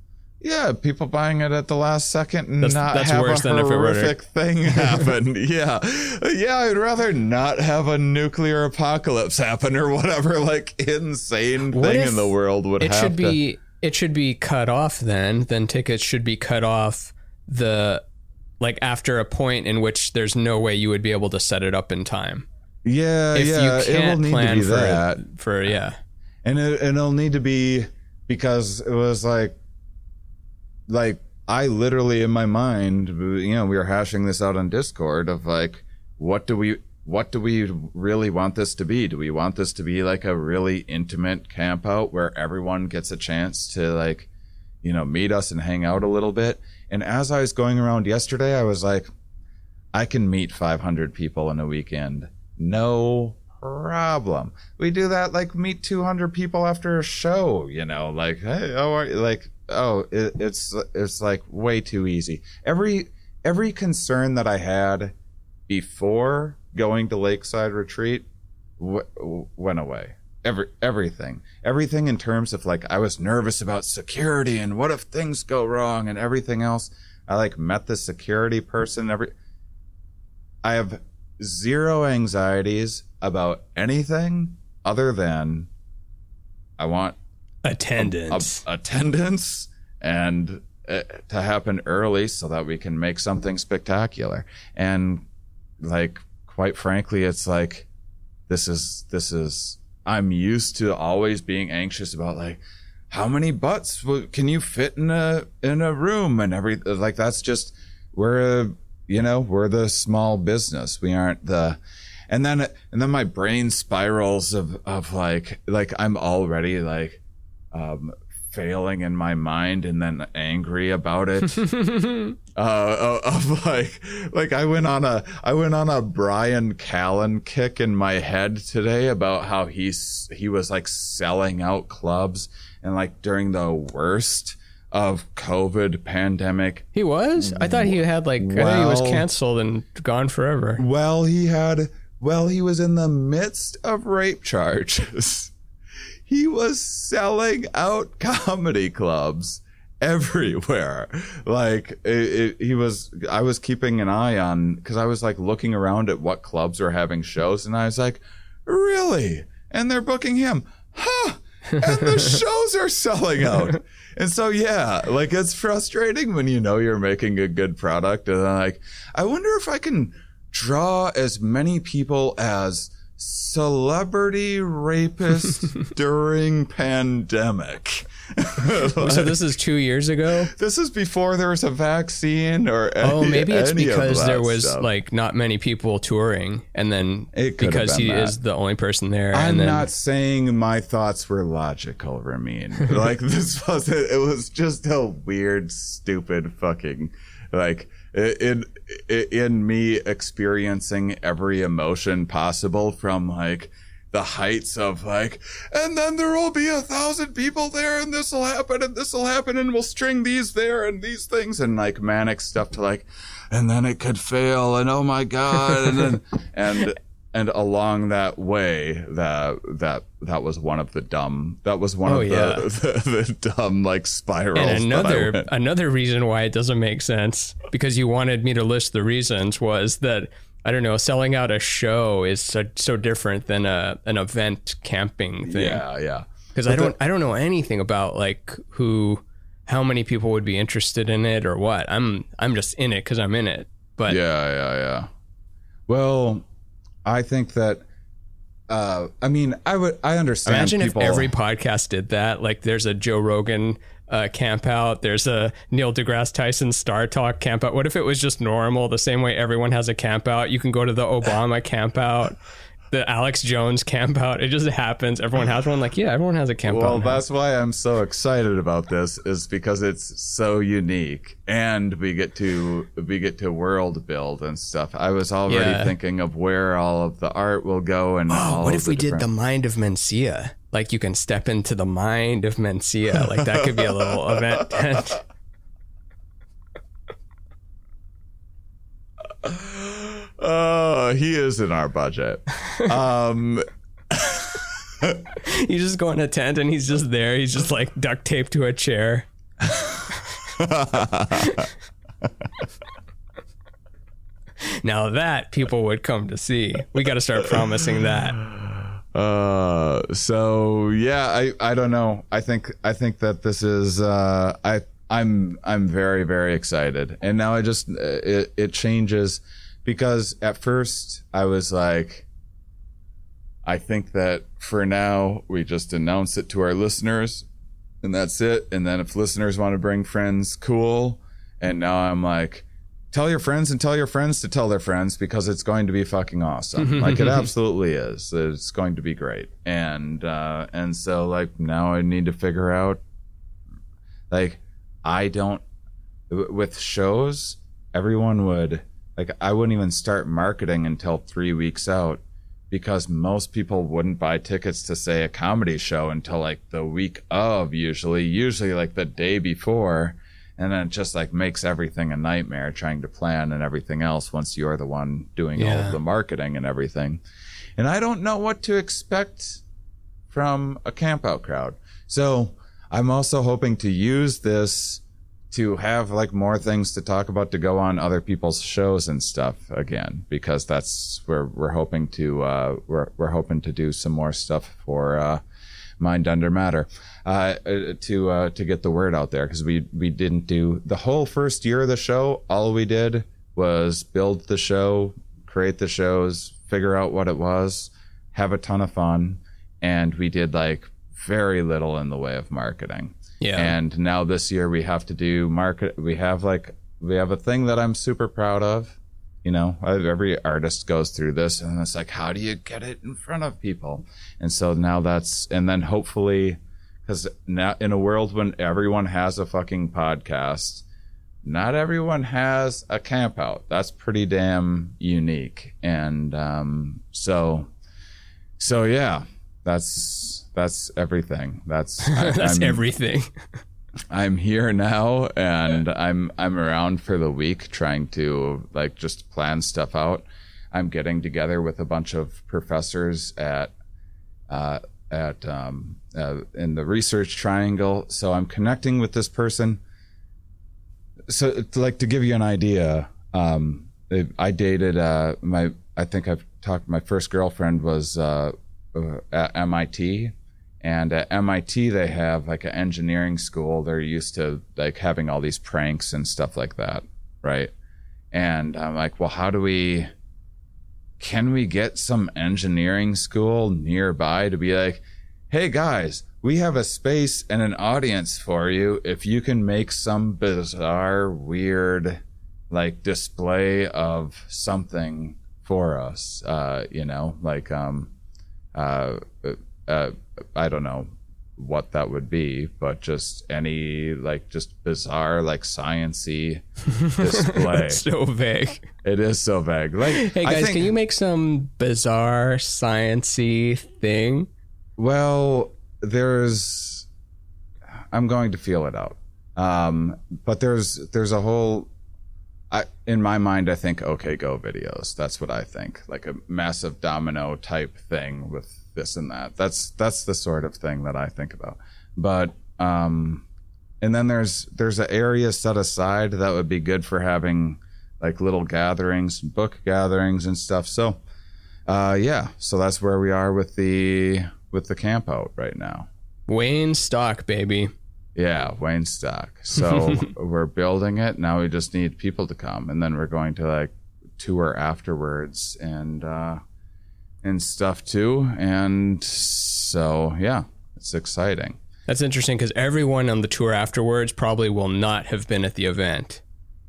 [SPEAKER 2] Yeah, people buying it at the last second and
[SPEAKER 1] That's-
[SPEAKER 2] not
[SPEAKER 1] that's
[SPEAKER 2] have
[SPEAKER 1] worse
[SPEAKER 2] a
[SPEAKER 1] than if it were to-
[SPEAKER 2] horrific thing (laughs) happen. yeah, yeah, I'd rather not have a nuclear apocalypse happen or whatever like insane
[SPEAKER 1] What
[SPEAKER 2] thing in the world would
[SPEAKER 1] happen.
[SPEAKER 2] It
[SPEAKER 1] should
[SPEAKER 2] to.
[SPEAKER 1] be it should be cut off then. Then tickets should be cut off the like after a point in which there's no way you would be able to set it up in time.
[SPEAKER 2] Yeah,
[SPEAKER 1] If
[SPEAKER 2] yeah,
[SPEAKER 1] you
[SPEAKER 2] it will
[SPEAKER 1] can't
[SPEAKER 2] need to
[SPEAKER 1] plan
[SPEAKER 2] be
[SPEAKER 1] for
[SPEAKER 2] that,
[SPEAKER 1] for yeah.
[SPEAKER 2] and it, and it'll need to be because it was like, like I literally in my mind, you know, we were hashing this out on Discord of like, what do we, what do we really want this to be? Do we want this to be like a really intimate camp out where everyone gets a chance to like, you know, meet us and hang out a little bit? And as I was going around yesterday, I was like, I can meet 500 people in a weekend. No problem. We do that like meet 200 people after a show, you know, like, hey, how are you? Like, oh, it, it's, it's like way too easy. Every, every concern that I had before going to Lakeside Retreat w- went away. Every, everything, everything in terms of like, I was nervous about security and what if things go wrong and everything else. I like met the security person every, I have zero anxieties about anything other than I want a-
[SPEAKER 1] Attendance.
[SPEAKER 2] attendance and uh, to happen early so that we can make something spectacular. And like, quite frankly, it's like, this is, this is, I'm used to always being anxious about like, how many butts can you fit in a, in a room and every, like, that's just, we're a, you know, we're the small business. We aren't the, and then, and then my brain spirals of, of like, like I'm already like, um, failing in my mind and then angry about it. (laughs) uh, of like, like I went on a, I went on a Brian Callen kick in my head today about how he's, he was like selling out clubs and like during the worst of COVID pandemic.
[SPEAKER 1] he was? I thought he had like I thought he was canceled and gone forever.
[SPEAKER 2] Well, he had, well, he was in the midst of rape charges. (laughs) he was selling out (laughs) comedy clubs everywhere. Like it, it, he was, I was keeping an eye on because I was like looking around at what clubs were having shows, and I was like, really? And they're booking him, huh? And the (laughs) shows are selling out. And so yeah, like it's frustrating when you know you're making a good product, and like, I wonder if I can draw as many people as celebrity rapist (laughs) during pandemic. (laughs)
[SPEAKER 1] So this is two years ago.
[SPEAKER 2] This is before there was a vaccine or oh, any,
[SPEAKER 1] Oh, maybe it's because there was
[SPEAKER 2] stuff.
[SPEAKER 1] like not many people touring, and then
[SPEAKER 2] It
[SPEAKER 1] because he
[SPEAKER 2] that.
[SPEAKER 1] is the only person there.
[SPEAKER 2] I'm
[SPEAKER 1] and then,
[SPEAKER 2] not saying my thoughts were logical, Ramin. (laughs) like this wasn't. It was just a weird, stupid fucking like in in in me experiencing every emotion possible from like the heights of like, and then there will be a thousand people there, and this will happen, and this will happen, and we'll string these there and these things, and like manic stuff to like, and then it could fail, and oh my god, and then (laughs) and and along that way, that that that was one of the dumb. That was one
[SPEAKER 1] Oh,
[SPEAKER 2] of
[SPEAKER 1] yeah.
[SPEAKER 2] the, (laughs) the the dumb like spirals.
[SPEAKER 1] and another another reason why it doesn't make sense because you wanted me to list the reasons was that I don't know selling out a show is so, so different than a an event camping thing
[SPEAKER 2] yeah, yeah.
[SPEAKER 1] because I don't I don't know anything about like who how many people would be interested in it or what I'm I'm just in it because I'm in it but
[SPEAKER 2] Yeah, yeah, yeah. Well, I think that. Uh, I mean, I would. I understand.
[SPEAKER 1] Imagine
[SPEAKER 2] people,
[SPEAKER 1] if every podcast did that. Like, there's a Joe Rogan uh, camp out. There's a Neil deGrasse Tyson Star Talk camp out. What if it was just normal, the same way everyone has a camp out? You can go to the Obama camp out, the Alex Jones (laughs) camp out. It just happens. Everyone has one. Like, yeah, everyone has a camp
[SPEAKER 2] Well,
[SPEAKER 1] out. now.
[SPEAKER 2] that's why I'm so excited about this is because it's so unique and we get to we get to world build and stuff. I was already
[SPEAKER 1] Yeah.
[SPEAKER 2] thinking of where all of the art will go and
[SPEAKER 1] Oh,
[SPEAKER 2] all
[SPEAKER 1] what
[SPEAKER 2] of
[SPEAKER 1] if we did the mind of Mencia? Like you can step into the mind of Mencia. Like that could be a little event tent.
[SPEAKER 2] Oh, he is in our budget. Um (laughs)
[SPEAKER 1] You just go in a tent and he's just there. He's just like duct taped to a chair. (laughs) now that people would come to see. We got to start promising that.
[SPEAKER 2] Uh, so yeah, I I don't know. I think I think that this is uh I I'm I'm very very excited. And now I just uh, it it changes because at first I was like I think that for now we just announce it to our listeners and that's it. And then if listeners want to bring friends, cool. And now I'm like tell your friends and tell your friends to tell their friends because it's going to be fucking awesome. (laughs) like it absolutely is. It's going to be great. And uh and so like now I need to figure out like I don't with shows everyone would like I wouldn't even start marketing until 3 weeks out because most people wouldn't buy tickets to say a comedy show until like the week of usually usually like the day before. And then it just like makes everything a nightmare trying to plan and everything else once you're the one doing all of the marketing and everything. And i don't know what to expect from a campout crowd. So i'm also hoping to use this to have like more things to talk about to go on other people's shows and stuff again because that's where we're hoping to uh we're, we're hoping to do some more stuff for uh mind under matter uh uh, to uh to get the word out there because we we didn't do the whole first year of the show all we did was build the show create the shows figure out what it was have a ton of fun and we did like very little in the way of marketing
[SPEAKER 1] Yeah.
[SPEAKER 2] and now this year we have to do market. We have like we have a thing that I'm super proud of. You know, every artist goes through this, and it's like, how do you get it in front of people? And so now that's, and then hopefully, because now in a world when everyone has a fucking podcast, not everyone has a camp out. That's pretty damn unique, and um, so, so yeah, that's that's everything. That's (laughs) I-
[SPEAKER 1] That's
[SPEAKER 2] I'm-
[SPEAKER 1] everything.
[SPEAKER 2] I'm here now and I'm I'm around for the week trying to like just plan stuff out. I'm getting together with a bunch of professors at uh, at um, uh, in the research triangle. So I'm connecting with this person. So it's like to give you an idea, um, I dated uh, my I think I've talked. My first girlfriend was uh, uh, at MIT, and at MIT they have like an engineering school. They're used to like having all these pranks and stuff like that, right? And I'm like, well, how do we? Can we get some engineering school nearby to be like, hey guys, we have a space and an audience for you if you can make some bizarre, weird, like display of something for us. Uh, you know, like um, uh, uh, I don't know what that would be, but just any like just bizarre, like sciency (laughs) display.
[SPEAKER 1] so vague.
[SPEAKER 2] it is so vague. Like,
[SPEAKER 1] Hey guys,
[SPEAKER 2] think-
[SPEAKER 1] can you make some bizarre sciency thing?
[SPEAKER 2] Well, there's. I'm going to feel it out. Um, but there's there's a whole. I in my mind, I think OK Go videos. That's what I think. Like a massive domino type thing with this and that. That's that's the sort of thing that I think about. But um, and then there's there's an area set aside that would be good for having like little gatherings, book gatherings and stuff. So uh, yeah, so that's where we are with the with the camp out right now.
[SPEAKER 1] Wayne Stock, baby.
[SPEAKER 2] Yeah, Wayne Stock. So (laughs) we're building it. Now we just need people to come, and then we're going to like tour afterwards and uh, and stuff too. And so yeah, it's exciting.
[SPEAKER 1] That's interesting because everyone on the tour afterwards probably will not have been at the event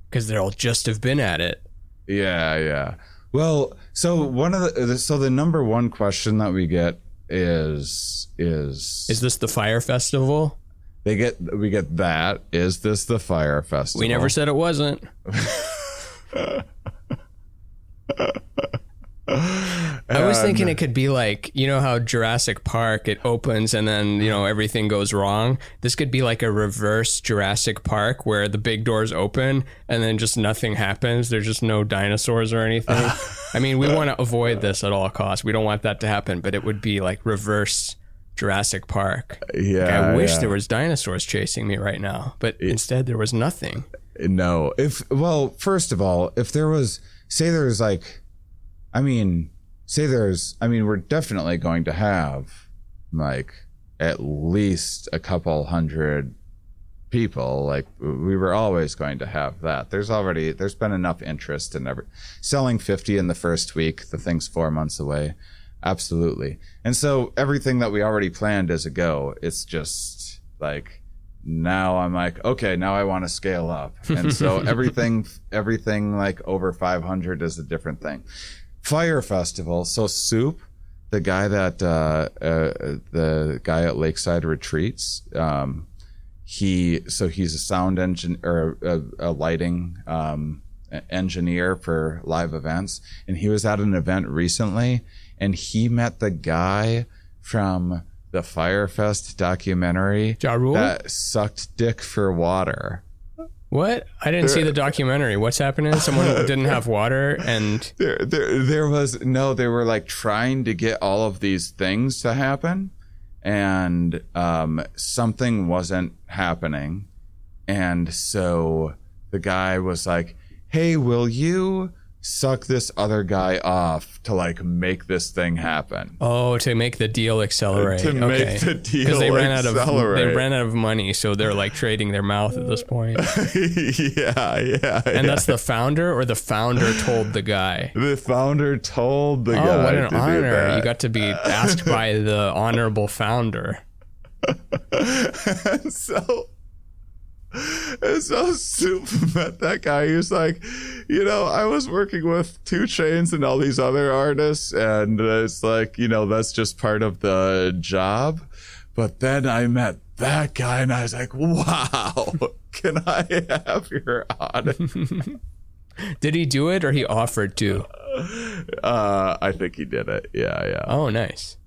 [SPEAKER 1] because they'll just have been at it.
[SPEAKER 2] Yeah, yeah. Well, so one of the so the number one question that we get is is
[SPEAKER 1] Is this the Fyre Festival?
[SPEAKER 2] they get we get that is this the Fyre Festival?
[SPEAKER 1] We never said it wasn't. (laughs) I was thinking it could be like, you know how Jurassic Park it opens and then, you know, everything goes wrong. This could be like a reverse Jurassic Park where the big doors open and then just nothing happens. There's just no dinosaurs or anything. I mean, we want to avoid this at all costs. We don't want that to happen, but it would be like reverse Jurassic Park.
[SPEAKER 2] Yeah,
[SPEAKER 1] I wish
[SPEAKER 2] yeah.
[SPEAKER 1] there was dinosaurs chasing me right now, but instead there was nothing.
[SPEAKER 2] No. If well, first of all, if there was say there's like I mean, say there's I mean, we're definitely going to have like at least a couple hundred people like we were always going to have that. There's already there's been enough interest in every selling 50 in the first week the thing's four months away. Absolutely. And so everything that we already planned is a go. It's just like now i'm like okay now i want to scale up. And so (laughs) everything everything like over 500 is a different thing Fyre Festival. So soup the guy that uh, uh the guy at lakeside retreats um he so he's a sound engine or a, a lighting um, engineer for live events. And he was at an event recently and he met the guy from the Fyre Fest documentary
[SPEAKER 1] Ja
[SPEAKER 2] that sucked dick for water
[SPEAKER 1] What? I didn't see the documentary. What's happening? Someone (laughs) didn't have water and
[SPEAKER 2] there, there there was no they were like trying to get all of these things to happen and um, something wasn't happening and so the guy was like hey will you suck this other guy off to like make this thing happen
[SPEAKER 1] oh, to make the deal accelerate.
[SPEAKER 2] To make
[SPEAKER 1] okay.
[SPEAKER 2] the deal because
[SPEAKER 1] they ran out of they ran out of money, so they're like trading their mouth at this point. (laughs)
[SPEAKER 2] yeah yeah
[SPEAKER 1] And that's the founder, or the founder told the guy.
[SPEAKER 2] the founder told the
[SPEAKER 1] Oh,
[SPEAKER 2] guy
[SPEAKER 1] what an honor! You got to be asked by the honorable founder. (laughs)
[SPEAKER 2] so and so Soup met that guy. He was like, you know, I was working with 2 Chainz and all these other artists, and it's like, you know, that's just part of the job. But then I met that guy, and I was like, wow, (laughs) can I have your honor? (laughs)
[SPEAKER 1] Did he do it, or he offered to?
[SPEAKER 2] Uh, I think he did it. Yeah, yeah,
[SPEAKER 1] Oh, nice.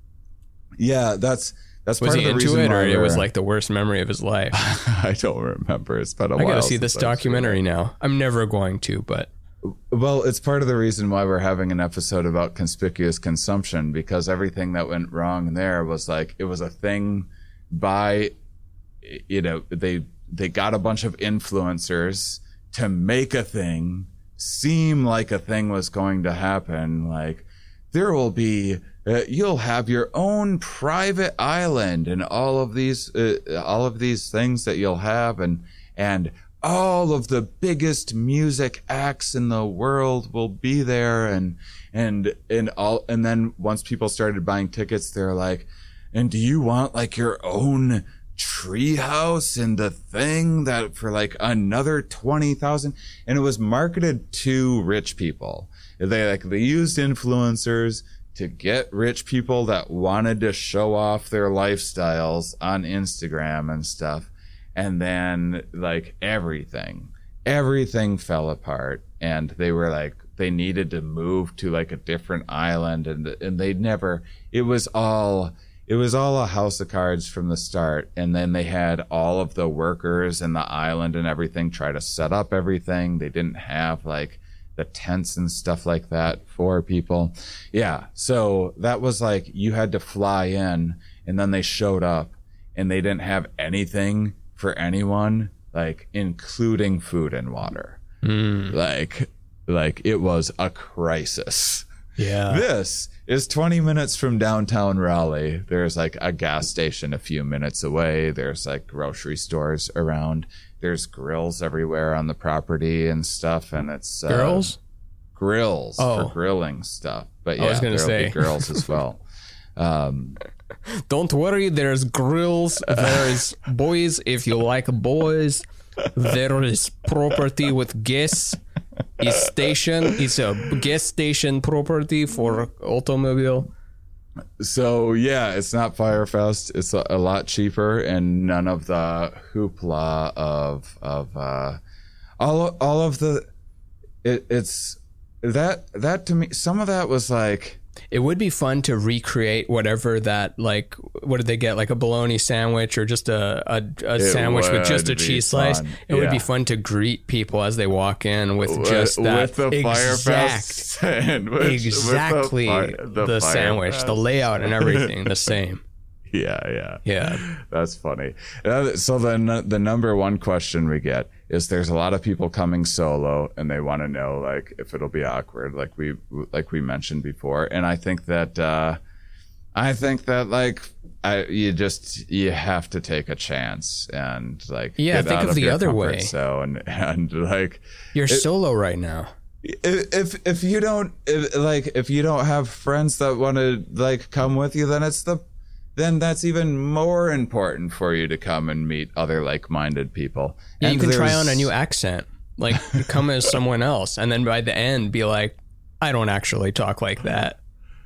[SPEAKER 2] yeah. That's that's
[SPEAKER 1] Was
[SPEAKER 2] part
[SPEAKER 1] he
[SPEAKER 2] of the
[SPEAKER 1] into it, or it was like the worst memory of his life? (laughs)
[SPEAKER 2] I don't remember. It's been a
[SPEAKER 1] I
[SPEAKER 2] while.
[SPEAKER 1] gotta see this
[SPEAKER 2] since I've seen it.
[SPEAKER 1] documentary now. I'm never going to, but
[SPEAKER 2] Well, it's part of the reason why we're having an episode about conspicuous consumption because everything that went wrong there was like it was a thing by you know they they got a bunch of influencers to make a thing seem like a thing was going to happen like there will be uh, you'll have your own private island and all of these uh, all of these things that you'll have and and all of the biggest music acts in the world will be there and and and all and then once people started buying tickets they're like and do you want like your own treehouse and the thing that for like another 20,000 and it was marketed to rich people. They like they used influencers to get rich people that wanted to show off their lifestyles on Instagram and stuff. And then like everything everything fell apart. And they were like they needed to move to like a different island. And and they never it was all it was all a house of cards from the start. And then they had all of the workers and the island and everything try to set up everything. They didn't have like the tents and stuff like that for people yeah so that was like you had to fly in and then they showed up and they didn't have anything for anyone like including food and water mm. like like it was a crisis
[SPEAKER 1] yeah.
[SPEAKER 2] this is 20 minutes from downtown Raleigh. There's like a gas station a few minutes away. There's like grocery stores around. There's grills everywhere on the property and stuff. And it's uh,
[SPEAKER 1] Girls?
[SPEAKER 2] grills
[SPEAKER 1] Oh.
[SPEAKER 2] for grilling stuff. But yeah,
[SPEAKER 1] I was gonna
[SPEAKER 2] there'll be girls as well. (laughs) Um,
[SPEAKER 1] Don't worry, there's grills, there's boys if you like boys. There is property with gas. Is station is a gas station property for automobile.
[SPEAKER 2] So yeah, it's not Fyre Fest. It's a, a lot cheaper and none of the hoopla of of uh, all all of the. It, it's that that to me. Some of that was like.
[SPEAKER 1] It would be fun to recreate whatever that like. What did they get? Like a bologna sandwich or just a a, a sandwich with just a cheese slice.
[SPEAKER 2] fun,
[SPEAKER 1] It would be fun to greet people as they walk in with just that
[SPEAKER 2] with the
[SPEAKER 1] exact
[SPEAKER 2] sandwich,
[SPEAKER 1] exactly
[SPEAKER 2] the,
[SPEAKER 1] the,
[SPEAKER 2] fi-
[SPEAKER 1] sandwich, the layout, and everything the (laughs) same.
[SPEAKER 2] Yeah, yeah,
[SPEAKER 1] Yeah.
[SPEAKER 2] That's funny. Uh, So then the number one question we get is there's a lot of people coming solo and they want to know like if it'll be awkward like we like we mentioned before and I think that uh I think that like I you just you have to take a chance and like
[SPEAKER 1] Yeah, think
[SPEAKER 2] out
[SPEAKER 1] of the other way.
[SPEAKER 2] zone and and like
[SPEAKER 1] You're solo right now.
[SPEAKER 2] if if you don't if, like if you don't have friends that want to like come with you then it's the then that's even more important for you to come and meet other like-minded people
[SPEAKER 1] Yeah, you
[SPEAKER 2] And
[SPEAKER 1] can try on a new accent. Like (laughs) come as someone else, and then by the end, be like, I don't actually talk like that.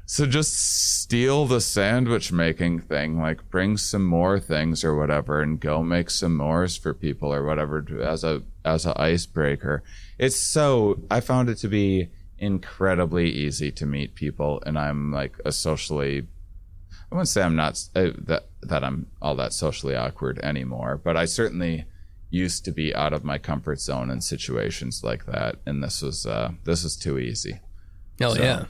[SPEAKER 2] so just steal the sandwich making thing like bring some more things or whatever and go make some mores for people or whatever as a as a icebreaker it's so i found it to be incredibly easy to meet people and i'm like a socially I wouldn't say I'm not uh, that that I'm all that socially awkward anymore, but I certainly used to be out of my comfort zone in situations like that, and this was uh, this is too easy.
[SPEAKER 1] Hell
[SPEAKER 2] So-
[SPEAKER 1] yeah,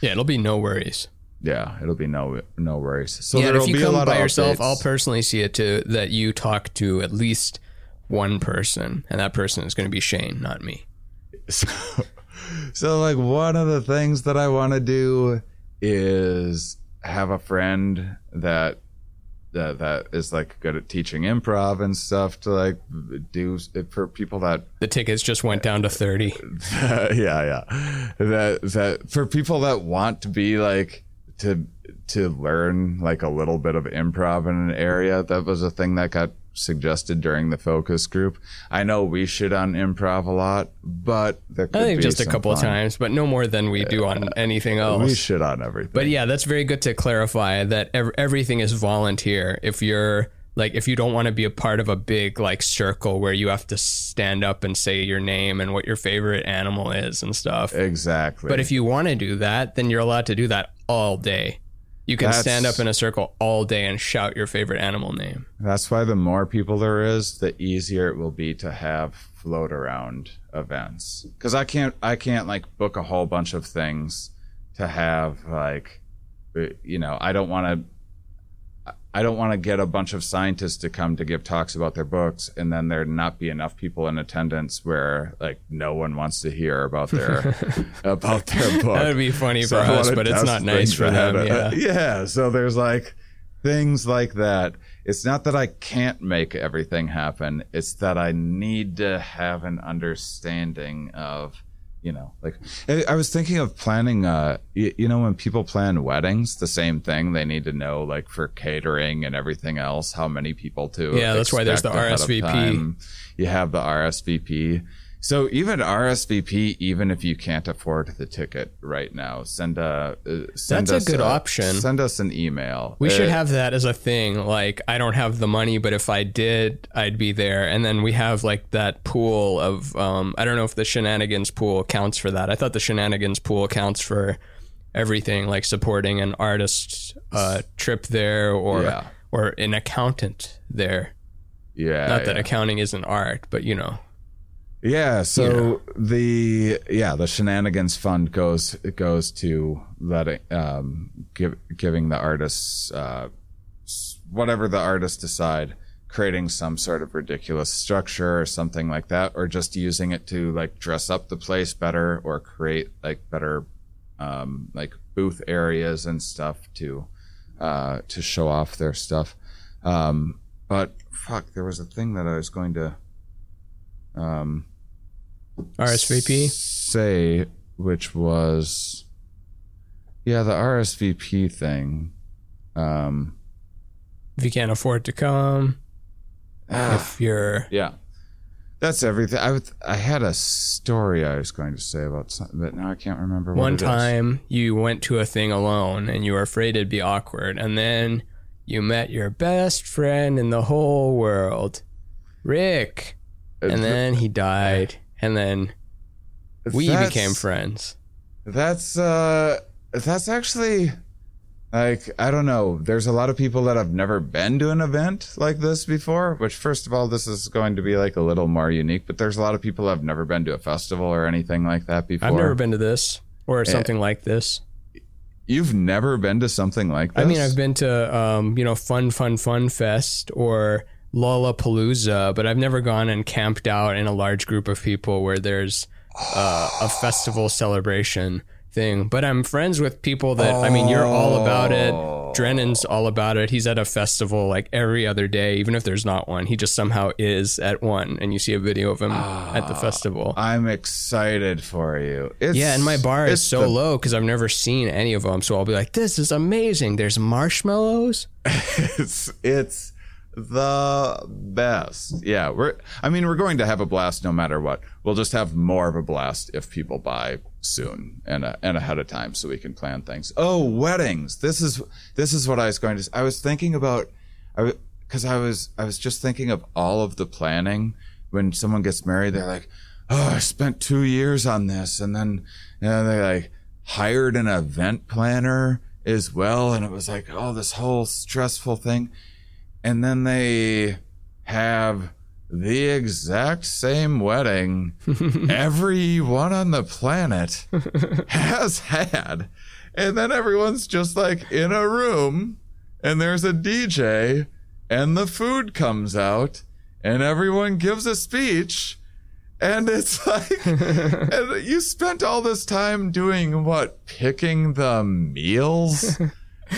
[SPEAKER 1] yeah. It'll be no worries.
[SPEAKER 2] Yeah, it'll be no no worries. So
[SPEAKER 1] yeah,
[SPEAKER 2] there'll
[SPEAKER 1] if you
[SPEAKER 2] be a
[SPEAKER 1] come
[SPEAKER 2] lot
[SPEAKER 1] by
[SPEAKER 2] of
[SPEAKER 1] yourself,
[SPEAKER 2] updates.
[SPEAKER 1] I'll personally see it too that you talk to at least one person, and that person is going to be Shane, not me. (laughs)
[SPEAKER 2] so, so like one of the things that I want to do is have a friend that that that is like good at teaching improv and stuff to like do for people that
[SPEAKER 1] The tickets just went down to thirty. (laughs)
[SPEAKER 2] yeah, yeah. That that for people that want to be like to to learn like a little bit of improv in an area, that was a thing that got suggested during the focus group. I know we shit on improv a lot, but there
[SPEAKER 1] I think just a couple of
[SPEAKER 2] fun.
[SPEAKER 1] times, but no more than we do on anything else.
[SPEAKER 2] We shit on everything.
[SPEAKER 1] But yeah, that's very good to clarify that ev- everything is volunteer. If you're like, if you don't want to be a part of a big like circle where you have to stand up and say your name and what your favorite animal is and stuff.
[SPEAKER 2] exactly.
[SPEAKER 1] But if you want to do that, then you're allowed to do that all day. You can
[SPEAKER 2] That's-
[SPEAKER 1] stand up in a circle all day and shout your favorite animal name.
[SPEAKER 2] That's why the more people there is, the easier it will be to have float around events. Because I can't, I can't like book a whole bunch of things to have like, uh, you know, I don't want to. I don't want to get a bunch of scientists to come to give talks about their books and then there not be enough people in attendance where like no one wants to hear about their (laughs) about their book.
[SPEAKER 1] That would be funny
[SPEAKER 2] So
[SPEAKER 1] for us, but it's not nice for them. Yeah. (laughs)
[SPEAKER 2] yeah. So there's like things like that. It's not that I can't make everything happen. It's that I need to have an understanding of, you know, like I I was thinking of planning. Uh, you, you know, when people plan weddings, the same thing. They need to know, like for catering and everything else, how many people to.
[SPEAKER 1] Yeah, that's why there's the
[SPEAKER 2] expect ahead of
[SPEAKER 1] RSVP.
[SPEAKER 2] You have the RSVP. So even RSVP, even if you can't afford the ticket right now, send a uh, send
[SPEAKER 1] That's a
[SPEAKER 2] us
[SPEAKER 1] good option.
[SPEAKER 2] Send us an email.
[SPEAKER 1] We should
[SPEAKER 2] Uh,
[SPEAKER 1] have that as a thing. Like, I don't have the money, but if I did, I'd be there. And then we have like that pool of, um, I don't know if the shenanigans pool counts for that. I thought the shenanigans pool counts for everything, like supporting an artist uh, trip there or
[SPEAKER 2] Yeah.
[SPEAKER 1] or an accountant there.
[SPEAKER 2] Yeah,
[SPEAKER 1] Not that
[SPEAKER 2] yeah.
[SPEAKER 1] accounting isn't art, but you know.
[SPEAKER 2] Yeah, so the yeah the shenanigans fund goes it goes to letting um give giving the artists uh whatever the artists decide creating some sort of ridiculous structure or something like that or just using it to like dress up the place better or create like better um like booth areas and stuff to uh to show off their stuff. Um but fuck there was a thing that I was going to um
[SPEAKER 1] RSVP?
[SPEAKER 2] say which was yeah the RSVP thing Um,
[SPEAKER 1] If you can't afford to come, if you're
[SPEAKER 2] yeah, that's everything. I would, I had a story I was going to say about something, but now I can't remember. What
[SPEAKER 1] one
[SPEAKER 2] it is.
[SPEAKER 1] time you went to a thing alone and you were afraid it'd be awkward, and then you met your best friend in the whole world, Rick, and then he died, and then we
[SPEAKER 2] That's-
[SPEAKER 1] became friends.
[SPEAKER 2] That's uh that's actually like I don't know. There's a lot of people that have never been to an event like this before, which first of all this is going to be like a little more unique, but there's a lot of people that have never been to a festival or anything like that before.
[SPEAKER 1] I've never been to this or something like this.
[SPEAKER 2] You've never been to something like this?
[SPEAKER 1] I mean, I've been to um, you know Fun Fun Fun Fest or Lollapalooza, but I've never gone and camped out in a large group of people where there's uh, a festival celebration thing. But I'm friends with people that I mean, you're all about it. Drennan's all about it. He's at a festival like every other day, even if there's not one. He just somehow is at one, and you see a video of him at the festival.
[SPEAKER 2] I'm excited for you. It's,
[SPEAKER 1] Yeah, and my bar is
[SPEAKER 2] it's
[SPEAKER 1] so
[SPEAKER 2] the
[SPEAKER 1] low because I've never seen any of them. So I'll be like, "This is amazing." There's marshmallows. (laughs)
[SPEAKER 2] it's it's the best. Yeah, we're I mean, we're going to have a blast no matter what. We'll just have more of a blast if people buy soon and uh, and ahead of time so we can plan things. Oh, weddings. This is this is what I was going to I was thinking about I cuz I was I was just thinking of all of the planning when someone gets married they're like, "Oh, I spent 2 years on this." And then you know, they like hired an event planner as well and it was like, "Oh, this whole stressful thing." And then they have the exact same wedding (laughs) everyone on the planet has had. And then everyone's just like in a room and there's a DJ and the food comes out and everyone gives a speech. And it's (laughs) like, (laughs) and you spent all this time doing what? Picking the meals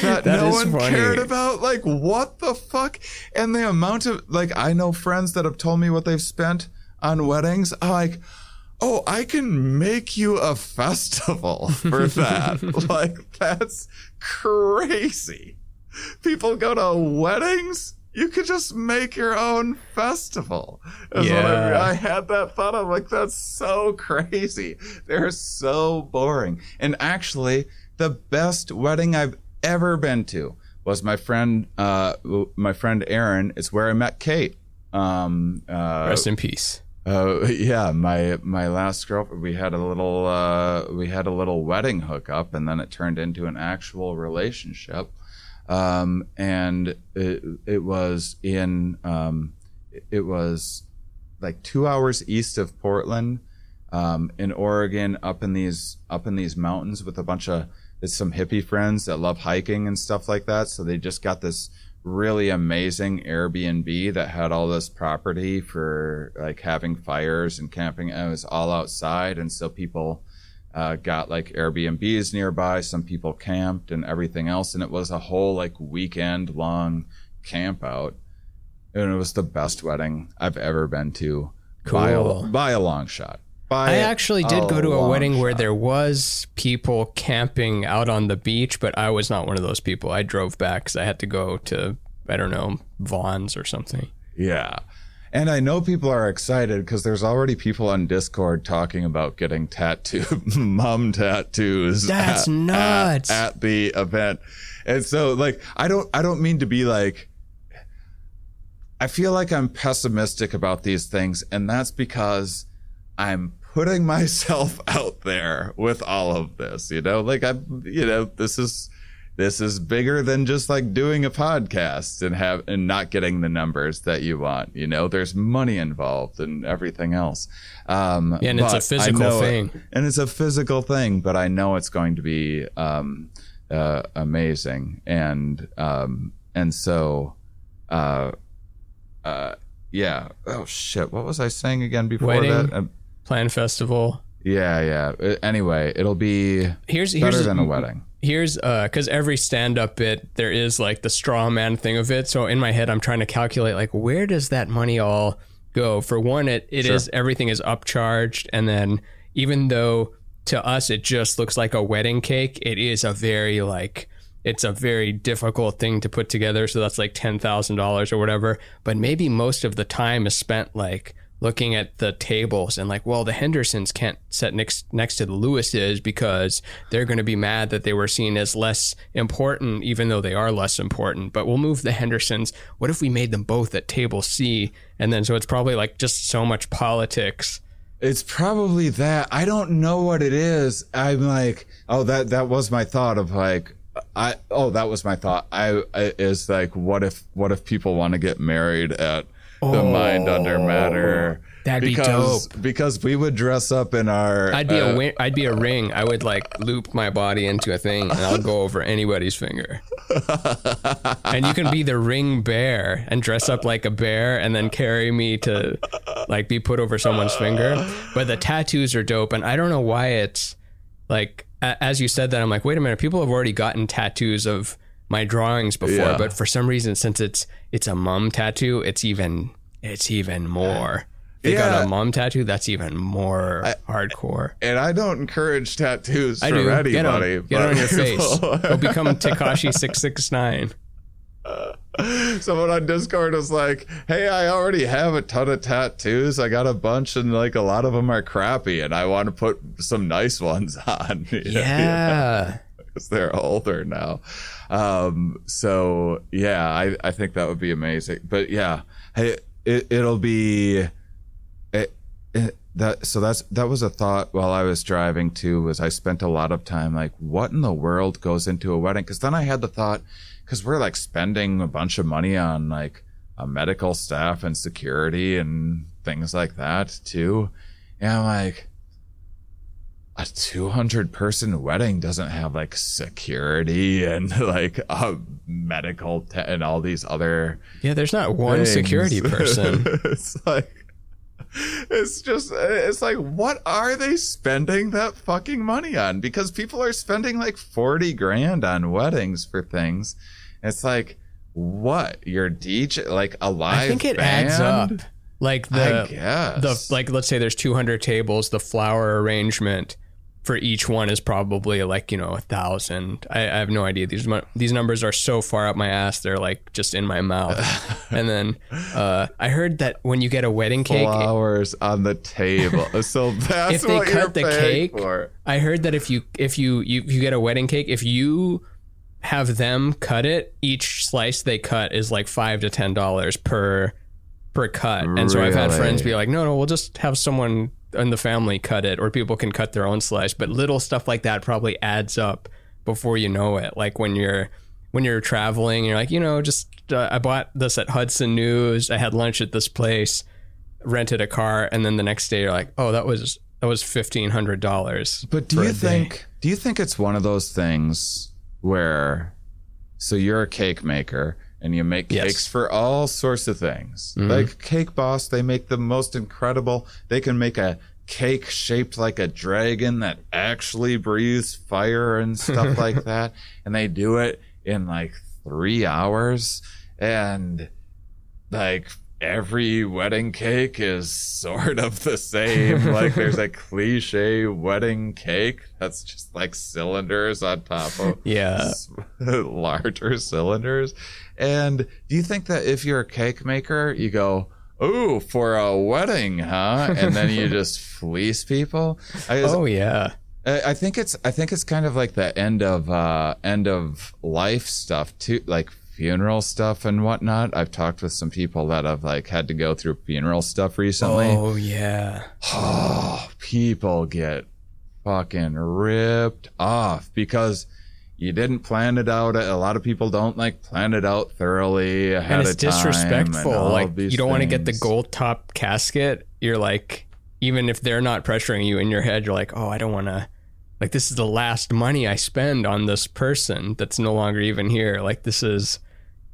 [SPEAKER 2] that,
[SPEAKER 1] That
[SPEAKER 2] no one
[SPEAKER 1] funny.
[SPEAKER 2] cared about? Like, what the fuck? And the amount of, like, I know friends that have told me what they've spent on weddings. I'm like, oh, I can make you a festival (laughs) for that. (laughs) like, that's crazy. People go to weddings. You could just make your own festival. What I,
[SPEAKER 1] Yeah.
[SPEAKER 2] I had that thought. I'm like, that's so crazy. They're so boring. And actually, the best wedding I've ever been to was my friend, uh, my friend Aaron. It's where I met Kate. Um, uh,
[SPEAKER 1] Rest in peace.
[SPEAKER 2] uh, (laughs) yeah, my my last girlfriend. We had a little uh, we had a little wedding hookup, and then it turned into an actual relationship. Um, and it it was in um, it was like two hours east of Portland, um, in Oregon, up in these up in these mountains with a bunch of it's some hippie friends that love hiking and stuff like that. So they just got this really amazing Airbnb that had all this property for like having fires and camping. And it was all outside, and so people uh, got like Airbnbs nearby. Some people camped and everything else, and it was a whole like weekend long camp out. And it was the best wedding I've ever been to by, a, by a long shot.
[SPEAKER 1] I actually did go to a wedding where there was people camping out on the beach, but I was not one of those people. I drove back because I had to go to I don't know Vaughn's or something.
[SPEAKER 2] Yeah. And I know people are excited because there's already people on Discord talking about getting tattoo, (laughs) mom tattoos.
[SPEAKER 1] That's nuts.
[SPEAKER 2] At, at the event. And so like, I don't, I don't mean to be like, I feel like I'm pessimistic about these things. And that's because I'm putting myself (laughs) out there with all of this, you know, like I'm, you know, this is, this is bigger than just like doing a podcast and have and not getting the numbers that you want. You know, there's money involved and everything else. Um,
[SPEAKER 1] Yeah, and it's a physical
[SPEAKER 2] know it-
[SPEAKER 1] thing.
[SPEAKER 2] and it's a physical thing. But I know it's going to be um, uh, amazing, and um, and so, uh, uh, yeah. Oh shit! What was I saying again before that?
[SPEAKER 1] Plan festival.
[SPEAKER 2] yeah, yeah. Uh, Anyway, it'll be
[SPEAKER 1] Here's
[SPEAKER 2] better
[SPEAKER 1] here's
[SPEAKER 2] than a wedding.
[SPEAKER 1] here's uh because every stand-up bit there is like the straw man thing of it so in my head i'm trying to calculate like where does that money all go for one it it is
[SPEAKER 2] Sure.
[SPEAKER 1] everything is upcharged and then even though to us it just looks like a wedding cake it is a very like it's a very difficult thing to put together. So that's like ten thousand dollars or whatever. But maybe most of the time is spent like looking at the tables and like, well, the Hendersons can't sit next next to the Lewises because they're going to be mad that they were seen as less important, even though they are less important. But we'll move the Hendersons. What if we made them both at table C? And then so it's probably like just so much politics.
[SPEAKER 2] It's probably that. I don't know what it is. I'm like, oh, that that was my thought of like, I oh, that was my thought. I, I is like, what if what if people want to get married at the mind under matter?
[SPEAKER 1] Oh, That'd be
[SPEAKER 2] because,
[SPEAKER 1] dope.
[SPEAKER 2] Because we would dress up in our.
[SPEAKER 1] I'd be
[SPEAKER 2] uh,
[SPEAKER 1] a I'd be a ring. I would like loop my body into a thing, and I'll go over anybody's finger. (laughs) and you can be the ring bear and dress up like a bear, and then carry me to like be put over someone's finger. But the tattoos are dope, and I don't know why it's like as you said that. I'm like, wait a minute, people have already gotten tattoos of my drawings before,
[SPEAKER 2] Yeah.
[SPEAKER 1] but for some reason, since it's it's a mum tattoo, it's even it's even more. They got a mum tattoo. That's even more hardcore.
[SPEAKER 2] and I don't encourage tattoos
[SPEAKER 1] I do.
[SPEAKER 2] anybody.
[SPEAKER 1] Get on, get on your (laughs) face. Go become Tekashi six six nine. (laughs)
[SPEAKER 2] Someone on Discord was like, "Hey, I already have a ton of tattoos. I got a bunch, and like a lot of them are crappy, and I want to put some nice ones (laughs) on."
[SPEAKER 1] Yeah.
[SPEAKER 2] Because they're older now. Um, so yeah, I, I think that would be amazing. But yeah, hey, it, it'll be it, it, that. So that's that was a thought while I was driving too. Was I spent a lot of time like, what in the world goes into a wedding? Because then I had the thought, because we're like spending a bunch of money on like a medical staff and security and things like that too. And I'm like, a 200 person wedding doesn't have like security and (laughs) like a medical te- and all these other
[SPEAKER 1] Yeah, there's not one
[SPEAKER 2] things.
[SPEAKER 1] security (laughs) person.
[SPEAKER 2] it's like it's just it's like what are they spending that fucking money on because people are spending like 40 grand on weddings for things it's like what your DJ like a live
[SPEAKER 1] I think it adds up.
[SPEAKER 2] band?
[SPEAKER 1] Like the the like let's say there's 200 tables, the flower arrangement for each one is probably like you know a thousand. I, I have no idea. These these numbers are so far up my ass. They're like just in my mouth. (laughs) and then uh, I heard that when you get a wedding cake,
[SPEAKER 2] flowers on the table. (laughs) So that's
[SPEAKER 1] if they cut the cake,
[SPEAKER 2] for.
[SPEAKER 1] I heard that if you if you, you if you get a wedding cake, if you have them cut it, each slice they cut is like five to ten dollars per per cut. And so I've had friends be like, no, no, we'll just have someone in the family cut it, or people can cut their own slice. But little stuff like that probably adds up before you know it. Like when you're when you're traveling, you're like, you know, just uh, I bought this at Hudson News. I had lunch at this place, rented a car, and then the next day you're like, oh, that was that was fifteen hundred dollars.
[SPEAKER 2] But do you think do you think it's one of those things where so you're a cake maker and you make
[SPEAKER 1] Yes.
[SPEAKER 2] cakes for all sorts of things. Mm-hmm. Like Cake Boss, they make the most incredible. They can make a cake shaped like a dragon that actually breathes fire and stuff (laughs) like that. And they do it in like 3 hours and like every wedding cake is sort of the same. (laughs) like there's a cliche wedding cake that's just like cylinders on top of
[SPEAKER 1] Yeah. (laughs)
[SPEAKER 2] larger cylinders. And do you think that if you're a cake maker, you go, "Ooh, for a wedding, huh?" And then you just (laughs) fleece people? I,
[SPEAKER 1] Oh yeah.
[SPEAKER 2] I I think it's I think it's kind of like the end of uh end of life stuff too, like funeral stuff and whatnot. I've talked with some people that have like had to go through funeral stuff recently.
[SPEAKER 1] Oh yeah.
[SPEAKER 2] Oh, (sighs) people get fucking ripped off because you didn't plan it out. A lot of people don't like plan it out thoroughly ahead
[SPEAKER 1] and it's
[SPEAKER 2] of time. and
[SPEAKER 1] disrespectful.
[SPEAKER 2] all
[SPEAKER 1] Like you don't want to get the gold top casket. You're like, even if they're not pressuring you in your head, you're like, oh, I don't want to. Like this is the last money I spend on this person that's no longer even here. Like this is,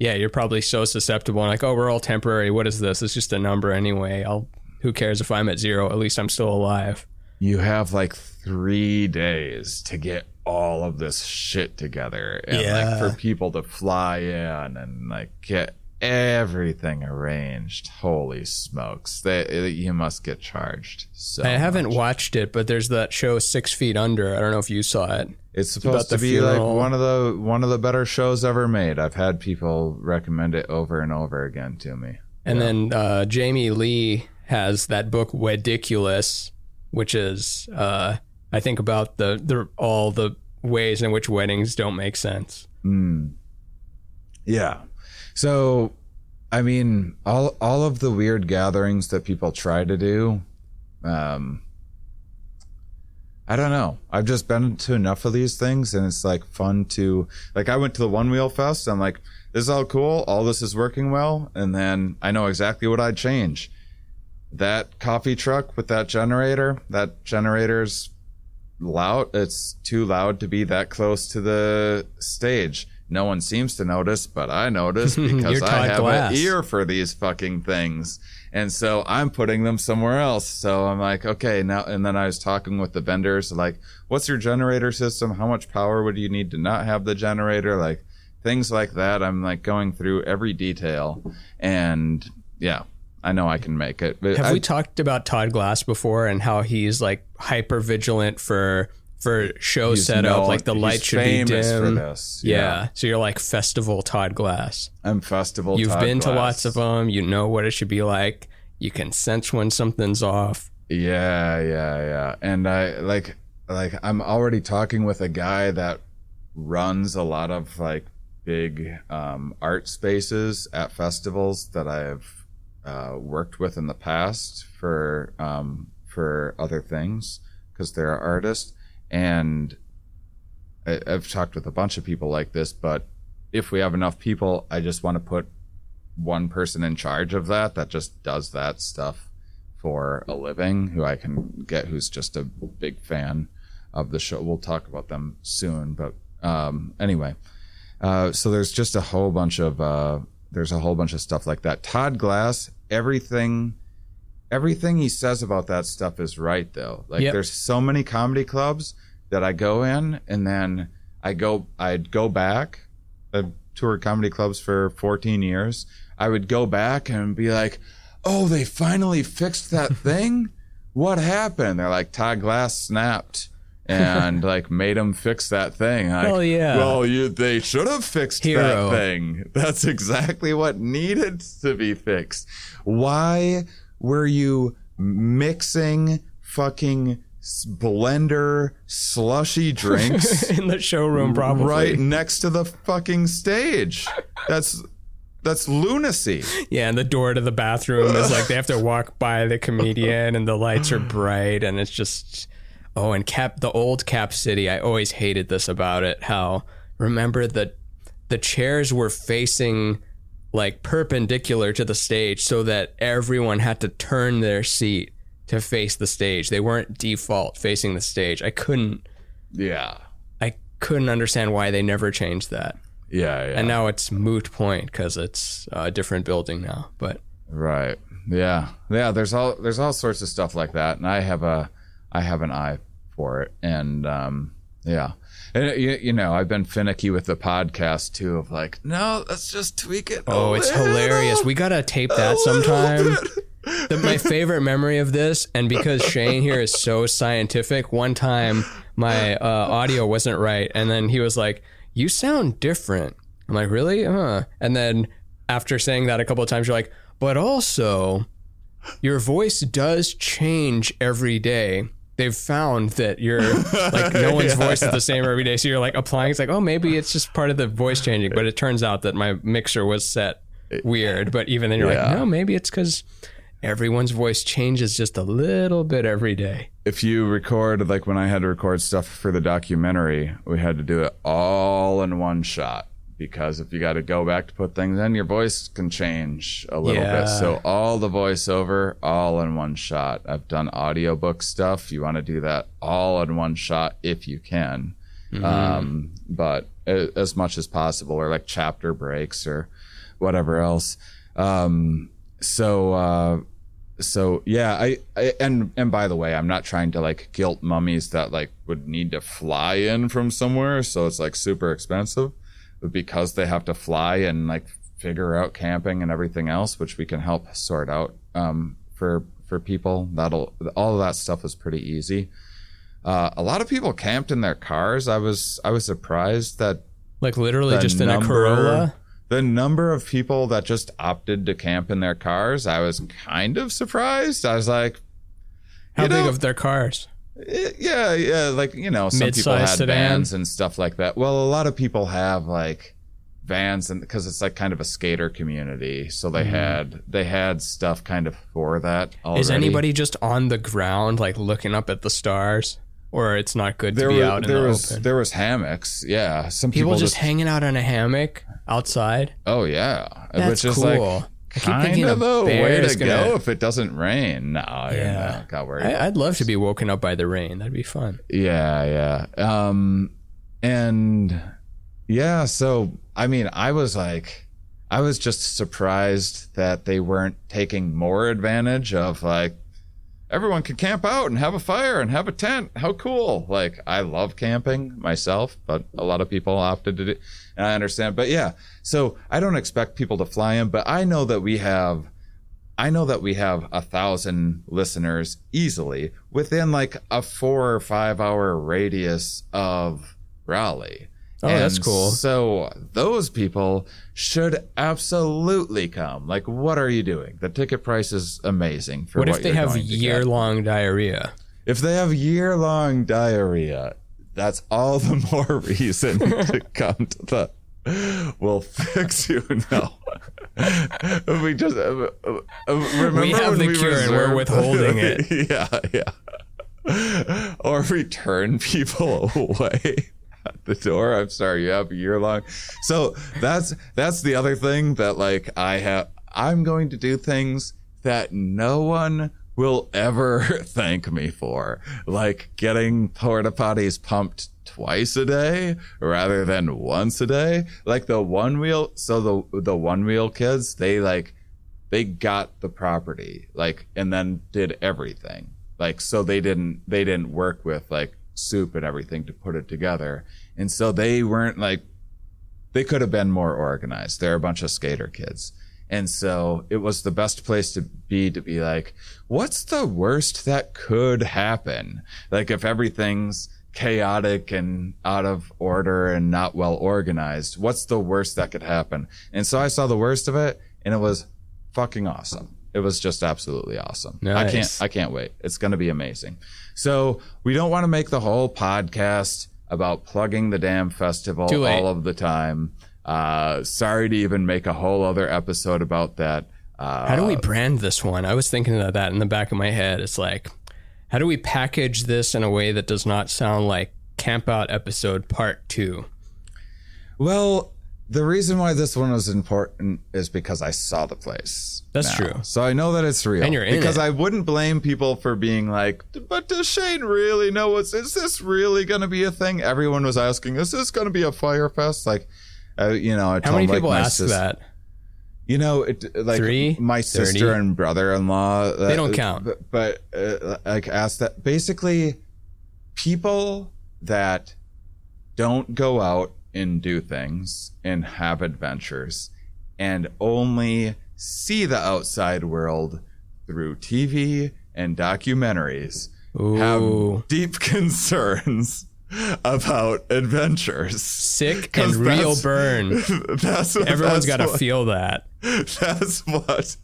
[SPEAKER 1] yeah, you're probably so susceptible. And like, oh, we're all temporary. What is this? It's just a number anyway. I'll. Who cares if I'm at zero? At least I'm still alive.
[SPEAKER 2] you have like three days to get all of this shit together and
[SPEAKER 1] Yeah.
[SPEAKER 2] like for people to fly in and like get everything arranged. Holy smokes! They you must get charged. So
[SPEAKER 1] I haven't
[SPEAKER 2] much.
[SPEAKER 1] watched it, but there's that show Six Feet Under. I don't know if you saw it.
[SPEAKER 2] It's supposed
[SPEAKER 1] the
[SPEAKER 2] to be like one of the one of the better shows ever made. I've had people recommend it over and over again to me.
[SPEAKER 1] And then uh, Jamie Lee has that book Weddiculous, which is uh, I think about the, the all the ways in which weddings don't make sense.
[SPEAKER 2] Yeah. So, I mean, all all of the weird gatherings that people try to do, um, I don't know. I've just been to enough of these things, and it's like fun to like. I went to the Onewheel Fest. I'm like, this is all cool. All this is working well, and then I know exactly what I'd change. That coffee truck with that generator. That generator's loud. It's too loud to be that close to the stage. No one seems to notice, but I notice (laughs) because I have
[SPEAKER 1] Glass.
[SPEAKER 2] an ear for these fucking things. And so I'm putting them somewhere else. So I'm like, okay, now, and then I was talking with the vendors, like, what's your generator system? How much power would you need to not have the generator? Like things like that. I'm like going through every detail and yeah, I know I can make it.
[SPEAKER 1] Have
[SPEAKER 2] I-
[SPEAKER 1] we talked about Todd Glass before and how he's like hyper vigilant for for show setup?
[SPEAKER 2] known-
[SPEAKER 1] like the light should be dim.
[SPEAKER 2] for this.
[SPEAKER 1] Yeah. So you're like festival Todd Glass.
[SPEAKER 2] I'm festival.
[SPEAKER 1] You've
[SPEAKER 2] Todd
[SPEAKER 1] been to lots of them. You know what it should be like. You can sense when something's off.
[SPEAKER 2] Yeah, yeah, yeah. And I like like I'm already talking with a guy that runs a lot of like big um, art spaces at festivals that I've uh, worked with in the past for um, for other things because they're artists. And I, I've talked with a bunch of people like this, but if we have enough people, I just want to put one person in charge of that that just does that stuff for a living who I can get who's just a big fan of the show. We'll talk about them soon, but um, anyway, uh, so there's just a whole bunch of uh, there's a whole bunch of stuff like that. Todd Glass, everything, everything he says about that stuff is right though. Like
[SPEAKER 1] Yep.
[SPEAKER 2] there's so many comedy clubs that I go in and then I go I'd go back. Uh, I've toured comedy clubs for 14 years. I would go back and be like, "Oh, they finally fixed that (laughs) thing. What happened?" They're like, "Todd Glass snapped." And (laughs) like made him fix that thing. Like,
[SPEAKER 1] yeah.
[SPEAKER 2] Well, you, they should have fixed
[SPEAKER 1] Hero.
[SPEAKER 2] that thing. That's exactly what needed to be fixed. Why were you mixing fucking blender slushy (laughs) drinks
[SPEAKER 1] in the showroom, probably.
[SPEAKER 2] right next to the fucking stage? That's that's lunacy.
[SPEAKER 1] Yeah, and the door to the bathroom is like they have to walk by the comedian, and the lights are bright, and it's just oh, and Cap, the old Cap City. I always hated this about it. How remember that the chairs were facing like perpendicular to the stage, so that everyone had to turn their seat to face the stage. They weren't default facing the stage. I couldn't.
[SPEAKER 2] Yeah.
[SPEAKER 1] I couldn't understand why they never changed that.
[SPEAKER 2] Yeah, yeah.
[SPEAKER 1] And now it's moot point because it's a different building now. But
[SPEAKER 2] Right. Yeah. Yeah. There's all there's all sorts of stuff like that, and I have a I have an eye for it, and um, yeah. And uh, you, you know, I've been finicky with the podcast too, of like, no, let's just tweak it.
[SPEAKER 1] Oh, it's
[SPEAKER 2] little,
[SPEAKER 1] hilarious. We gotta tape that sometime. The, my favorite memory of this, and because Shane here is so scientific, one time my uh, audio wasn't right, and then he was like, "You sound different." I'm like, "Really?" Huh? And then after saying that a couple of times, you're like, "But also, your voice does change every day." They've found that you're like no (laughs) one's voice is the same every day, so you're like applying. It's like, oh, maybe it's just part of the voice changing, but it turns out that my mixer was set weird. But even then, you're
[SPEAKER 2] Yeah.
[SPEAKER 1] like, no, maybe it's because everyone's voice changes just a little bit every day.
[SPEAKER 2] if you record like when I had to record stuff for the documentary, we had to do it all in one shot because if you got to go back to put things in, your voice can change a little
[SPEAKER 1] Yeah.
[SPEAKER 2] bit. So all the voiceover, all in one shot. I've done audiobook stuff. You want to do that all in one shot if you can, um, but as much as possible, or like chapter breaks or whatever else. Um, so. Uh, so yeah I, I and and by the way i'm not trying to like guilt mummies that like would need to fly in from somewhere so it's like super expensive but because they have to fly and like figure out camping and everything else, which we can help sort out um, for for people. That'll all of that stuff is pretty easy. Uh, a lot of people camped in their cars. I was I was surprised that
[SPEAKER 1] Like literally just in a Corolla.
[SPEAKER 2] The number of people that just opted to camp in their cars, I was kind of surprised. I was like,
[SPEAKER 1] How big
[SPEAKER 2] know,
[SPEAKER 1] of their cars?
[SPEAKER 2] Eh, Yeah, yeah, like you know, some people
[SPEAKER 1] Mid-size
[SPEAKER 2] had
[SPEAKER 1] sedan?
[SPEAKER 2] vans and stuff like that. Well, a lot of people have like vans, and because it's like kind of a skater community, so they had they had stuff kind of for that. Already.
[SPEAKER 1] Is anybody just on the ground, like looking up at the stars, or it's not good
[SPEAKER 2] there?
[SPEAKER 1] to be
[SPEAKER 2] were-
[SPEAKER 1] out in
[SPEAKER 2] there
[SPEAKER 1] the
[SPEAKER 2] was
[SPEAKER 1] open?
[SPEAKER 2] there was hammocks. Yeah, some
[SPEAKER 1] People,
[SPEAKER 2] people,
[SPEAKER 1] just, hanging out on a hammock outside.
[SPEAKER 2] Oh yeah,
[SPEAKER 1] That's
[SPEAKER 2] which is
[SPEAKER 1] cool.
[SPEAKER 2] like
[SPEAKER 1] I keep
[SPEAKER 2] kind
[SPEAKER 1] thinking
[SPEAKER 2] of
[SPEAKER 1] a
[SPEAKER 2] the way to
[SPEAKER 1] gonna-
[SPEAKER 2] go if it doesn't rain. No, yeah,
[SPEAKER 1] Yeah.
[SPEAKER 2] got worried.
[SPEAKER 1] I, I'd love to be woken up by the rain. That'd be fun.
[SPEAKER 2] Yeah, yeah. Um and yeah, so I mean, I was like I was just surprised that they weren't taking more advantage of like everyone could camp out and have a fire and have a tent. How cool. Like I love camping myself, but a lot of people opted to do and I understand. But yeah, so I don't expect people to fly in, but I know that we have I know that we have a thousand listeners easily within like a four or five hour radius of Raleigh.
[SPEAKER 1] Oh, that's cool.
[SPEAKER 2] So those people should absolutely come. Like, what are you doing? The ticket price is amazing for
[SPEAKER 1] What
[SPEAKER 2] what,
[SPEAKER 1] if they have
[SPEAKER 2] going to get.
[SPEAKER 1] year long diarrhea?
[SPEAKER 2] If they have year long diarrhea, that's all the (laughs) more reason to come to the. We'll fix you now. (laughs) we just uh, uh, remember
[SPEAKER 1] We have the
[SPEAKER 2] we
[SPEAKER 1] cure and we're withholding (laughs) it.
[SPEAKER 2] yeah, yeah. Or return people away (laughs) the door. I'm sorry, you have a year long. So that's that's the other thing that like I have. I'm going to do things that no one will ever (laughs) thank me for, like getting porta potties pumped twice a day rather than once a day. Like the Onewheel. So the the Onewheel kids, they like they got the property like and then did everything like so they didn't they didn't work with like soup and everything to put it together and so they weren't like they could have been more organized they're a bunch of skater kids and so it was the best place to be to be like what's the worst that could happen like if everything's chaotic and out of order and not well organized what's the worst that could happen and so i saw the worst of it and it was fucking awesome. It was just absolutely awesome.
[SPEAKER 1] Nice.
[SPEAKER 2] I can't I can't wait. It's going to be amazing. So, we don't want to make the whole podcast about plugging the damn festival
[SPEAKER 1] Too late.
[SPEAKER 2] all of the time. Uh sorry to even make a whole other episode about that. Uh
[SPEAKER 1] How do we brand this one? I was thinking of that in the back of my head. It's like, how do we package this in a way that does not sound like Camp Out episode part two?
[SPEAKER 2] Well, the reason why this one was important is because I saw the place.
[SPEAKER 1] That's
[SPEAKER 2] now.
[SPEAKER 1] true.
[SPEAKER 2] So I know that it's real.
[SPEAKER 1] And you're in
[SPEAKER 2] because
[SPEAKER 1] it.
[SPEAKER 2] I wouldn't blame people for being like, but does Shane really know what's is this really gonna be a thing? Everyone was asking, is this gonna be a Fyre Fest? Like uh, you know, I
[SPEAKER 1] How many
[SPEAKER 2] like,
[SPEAKER 1] people ask
[SPEAKER 2] sis-
[SPEAKER 1] that?
[SPEAKER 2] You know, it like
[SPEAKER 1] Three?
[SPEAKER 2] my
[SPEAKER 1] 30?
[SPEAKER 2] sister and brother-in-law. uh,
[SPEAKER 1] They don't count.
[SPEAKER 2] But, but uh, like asked that basically, people that don't go out and do things and have adventures, and only see the outside world through TV and documentaries,
[SPEAKER 1] Ooh.
[SPEAKER 2] have deep (laughs) concerns about adventures.
[SPEAKER 1] Sick and real burn. (laughs)
[SPEAKER 2] That's what,
[SPEAKER 1] Everyone's got to feel that. (laughs)
[SPEAKER 2] that's what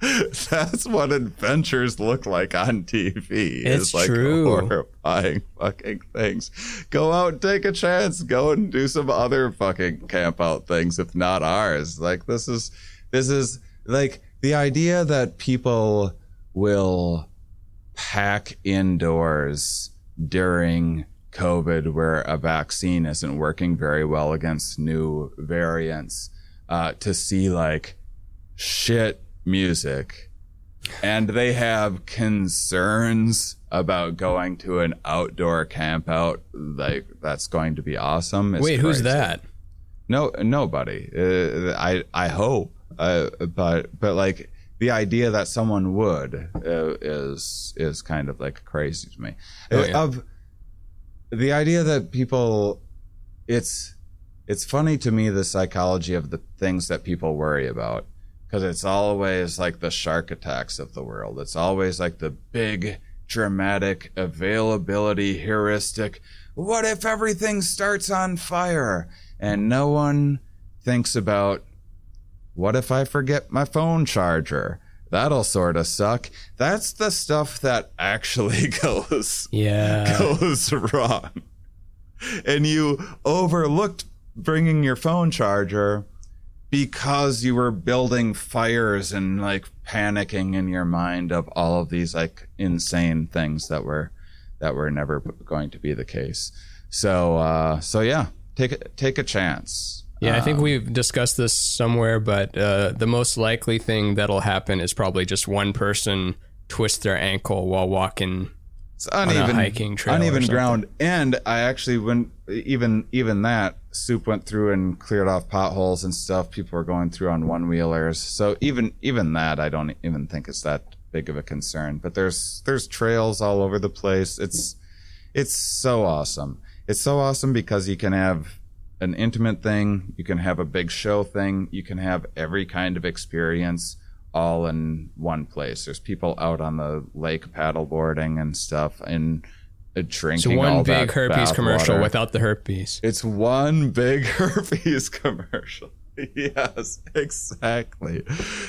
[SPEAKER 2] (laughs) that's what adventures look like on TV.
[SPEAKER 1] It's
[SPEAKER 2] is like
[SPEAKER 1] true.
[SPEAKER 2] horrifying fucking things. Go out and take a chance. Go and do some other fucking camp out things, if not ours. Like this is this is like the idea that people will pack indoors during COVID where a vaccine isn't working very well against new variants uh, to see like shit music. And they have concerns about going to an outdoor camp out. Like, that's going to be awesome. is
[SPEAKER 1] Wait, who's that?
[SPEAKER 2] No, nobody. Uh, I I hope, uh, but but like the idea that someone would uh, is is kind of like crazy to me.
[SPEAKER 1] Oh,
[SPEAKER 2] Uh,
[SPEAKER 1] yeah.
[SPEAKER 2] Of the idea that people, it's it's funny to me the psychology of the things that people worry about because it's always like the shark attacks of the world. It's always like the big dramatic availability heuristic. What if everything starts on fire? And no one thinks about what if I forget my phone charger? That'll sort of suck. That's the stuff that actually (laughs) goes
[SPEAKER 1] Yeah.
[SPEAKER 2] goes wrong. And you overlooked bringing your phone charger because you were building fires and like panicking in your mind of all of these like insane things that were that were never going to be the case. So uh so yeah, take a, take a chance.
[SPEAKER 1] Yeah, I think
[SPEAKER 2] Um,
[SPEAKER 1] we've discussed this somewhere, but uh, the most likely thing that'll happen is probably just one person twist their ankle while walking.
[SPEAKER 2] It's uneven
[SPEAKER 1] hiking trail
[SPEAKER 2] uneven ground. And I actually went even even that soup went through and cleared off potholes and stuff. People were going through on Onewheelers. So even even that I don't even think it's that big of a concern. But there's there's trails all over the place. It's it's so awesome. It's so awesome because you can have an intimate thing, you can have a big show thing, you can have every kind of experience all in one place. There's people out on the lake paddleboarding and stuff and uh, drinking
[SPEAKER 1] So one big herpes commercial
[SPEAKER 2] water.
[SPEAKER 1] without the herpes.
[SPEAKER 2] It's one big (laughs) herpes commercial. (laughs) yes, exactly.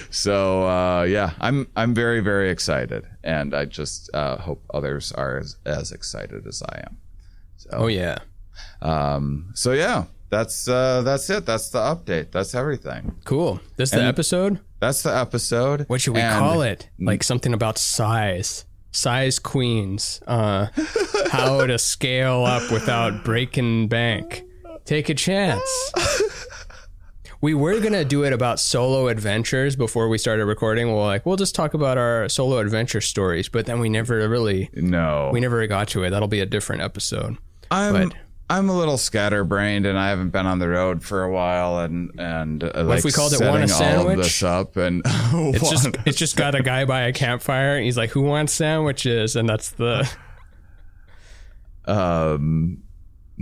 [SPEAKER 2] So uh, yeah, I'm I'm very very excited, and I just uh, hope others are as, as excited as I am. So
[SPEAKER 1] Oh yeah.
[SPEAKER 2] um, so yeah, that's uh, that's it. That's the update. That's everything.
[SPEAKER 1] Cool. This the
[SPEAKER 2] And-
[SPEAKER 1] episode?
[SPEAKER 2] That's the episode.
[SPEAKER 1] What should we
[SPEAKER 2] And-
[SPEAKER 1] call it? Like something about size. Size queens. Uh (laughs) how to scale up without breaking bank. Take a chance. (laughs) We were gonna do it about solo adventures before we started recording. We're like, we'll just talk about our solo adventure stories, but then we never really
[SPEAKER 2] No,
[SPEAKER 1] we never got to it. That'll be a different episode.
[SPEAKER 2] I'm
[SPEAKER 1] but-
[SPEAKER 2] I'm a little scatterbrained, and I haven't been on the road for a while, and and uh, like
[SPEAKER 1] if we called it Want a
[SPEAKER 2] setting all of
[SPEAKER 1] Sandwich?
[SPEAKER 2] this up, and (laughs)
[SPEAKER 1] It's just it's just got a guy by a campfire. And he's like, "Who wants sandwiches?" And that's the
[SPEAKER 2] um.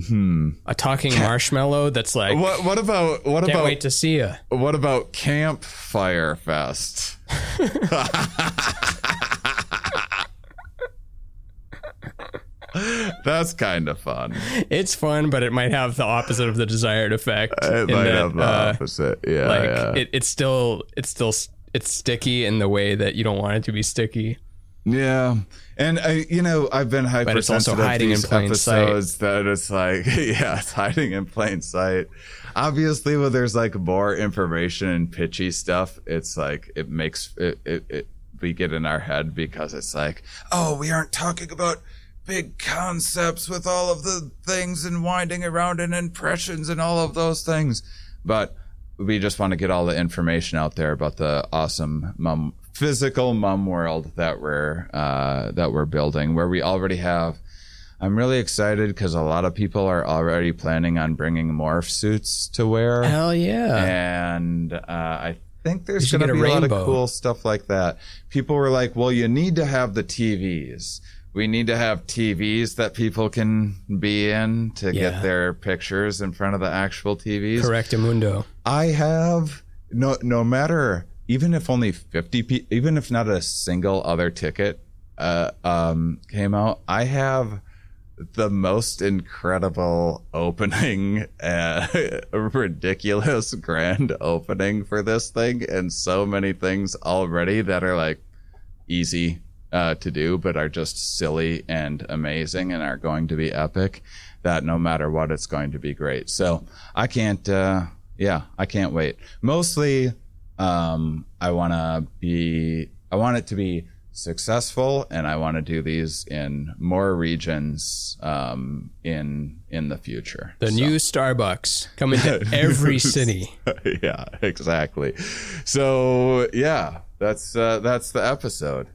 [SPEAKER 2] Hmm.
[SPEAKER 1] a talking marshmallow that's like,
[SPEAKER 2] What what about what
[SPEAKER 1] "Can't
[SPEAKER 2] about
[SPEAKER 1] wait to see you."
[SPEAKER 2] what about Campfire Fest? (laughs) (laughs) (laughs) That's kind of fun.
[SPEAKER 1] It's fun, but it might have the opposite of the desired effect.
[SPEAKER 2] It might
[SPEAKER 1] that,
[SPEAKER 2] have the
[SPEAKER 1] uh,
[SPEAKER 2] opposite. Yeah,
[SPEAKER 1] like
[SPEAKER 2] yeah.
[SPEAKER 1] it, it's still it's still it's sticky in the way that you don't want it to be sticky.
[SPEAKER 2] Yeah, and I, you know, I've been hypersensitive
[SPEAKER 1] it's also
[SPEAKER 2] to
[SPEAKER 1] hiding in plain sight.
[SPEAKER 2] episodes that it's like, (laughs) yeah, it's hiding in plain sight. Obviously, when there's like more information and pitchy stuff, it's like it makes it, it, it we get in our head because it's like, oh, we aren't talking about big concepts with all of the things and winding around and impressions and all of those things, but we just want to get all the information out there about the awesome mum physical mum world that we're uh, that we're building where we already have. I'm really excited because a lot of people are already planning on bringing morph suits to wear.
[SPEAKER 1] Hell yeah!
[SPEAKER 2] and uh, i think there's going to be a lot of cool stuff like that. People were like well you need to have the tvs we need to have TVs that people can be in to
[SPEAKER 1] Yeah.
[SPEAKER 2] get their pictures in front of the actual TVs.
[SPEAKER 1] Correct, Mundo.
[SPEAKER 2] I have no no matter even if only 50 pe- even if not a single other ticket uh, um, came out, I have the most incredible opening, uh, (laughs) ridiculous grand opening for this thing, and so many things already that are like easy uh, to do, but are just silly and amazing and are going to be epic. That no matter what, it's going to be great. So I can't, uh, yeah, I can't wait. Mostly, um, I want to be, I want it to be successful, and I want to do these in more regions um, in in the future.
[SPEAKER 1] The
[SPEAKER 2] So-
[SPEAKER 1] new Starbucks coming to (laughs) every city. (laughs)
[SPEAKER 2] yeah, exactly. So yeah, that's uh, that's the episode.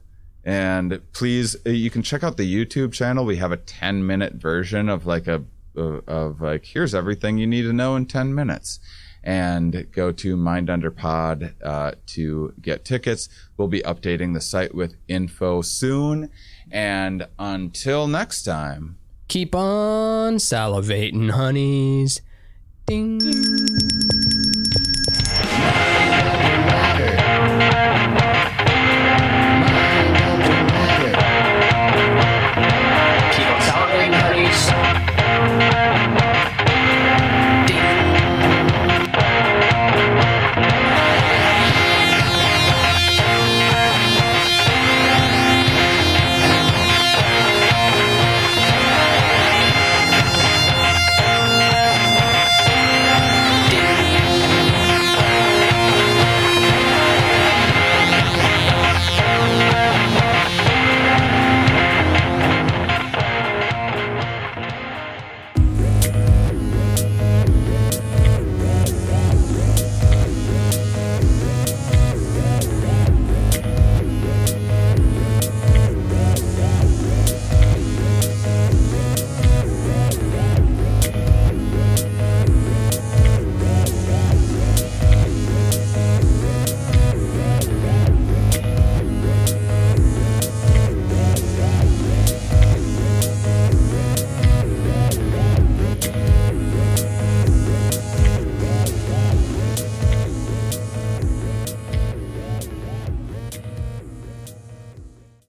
[SPEAKER 2] And please, uh, you can check out the YouTube channel. We have a 10 minute version of like a of, like here's everything you need to know in 10 minutes. And go to Mind Under Pod uh, to get tickets. We'll be updating the site with info soon. And until next time.
[SPEAKER 1] Keep on salivating, honeys. Ding.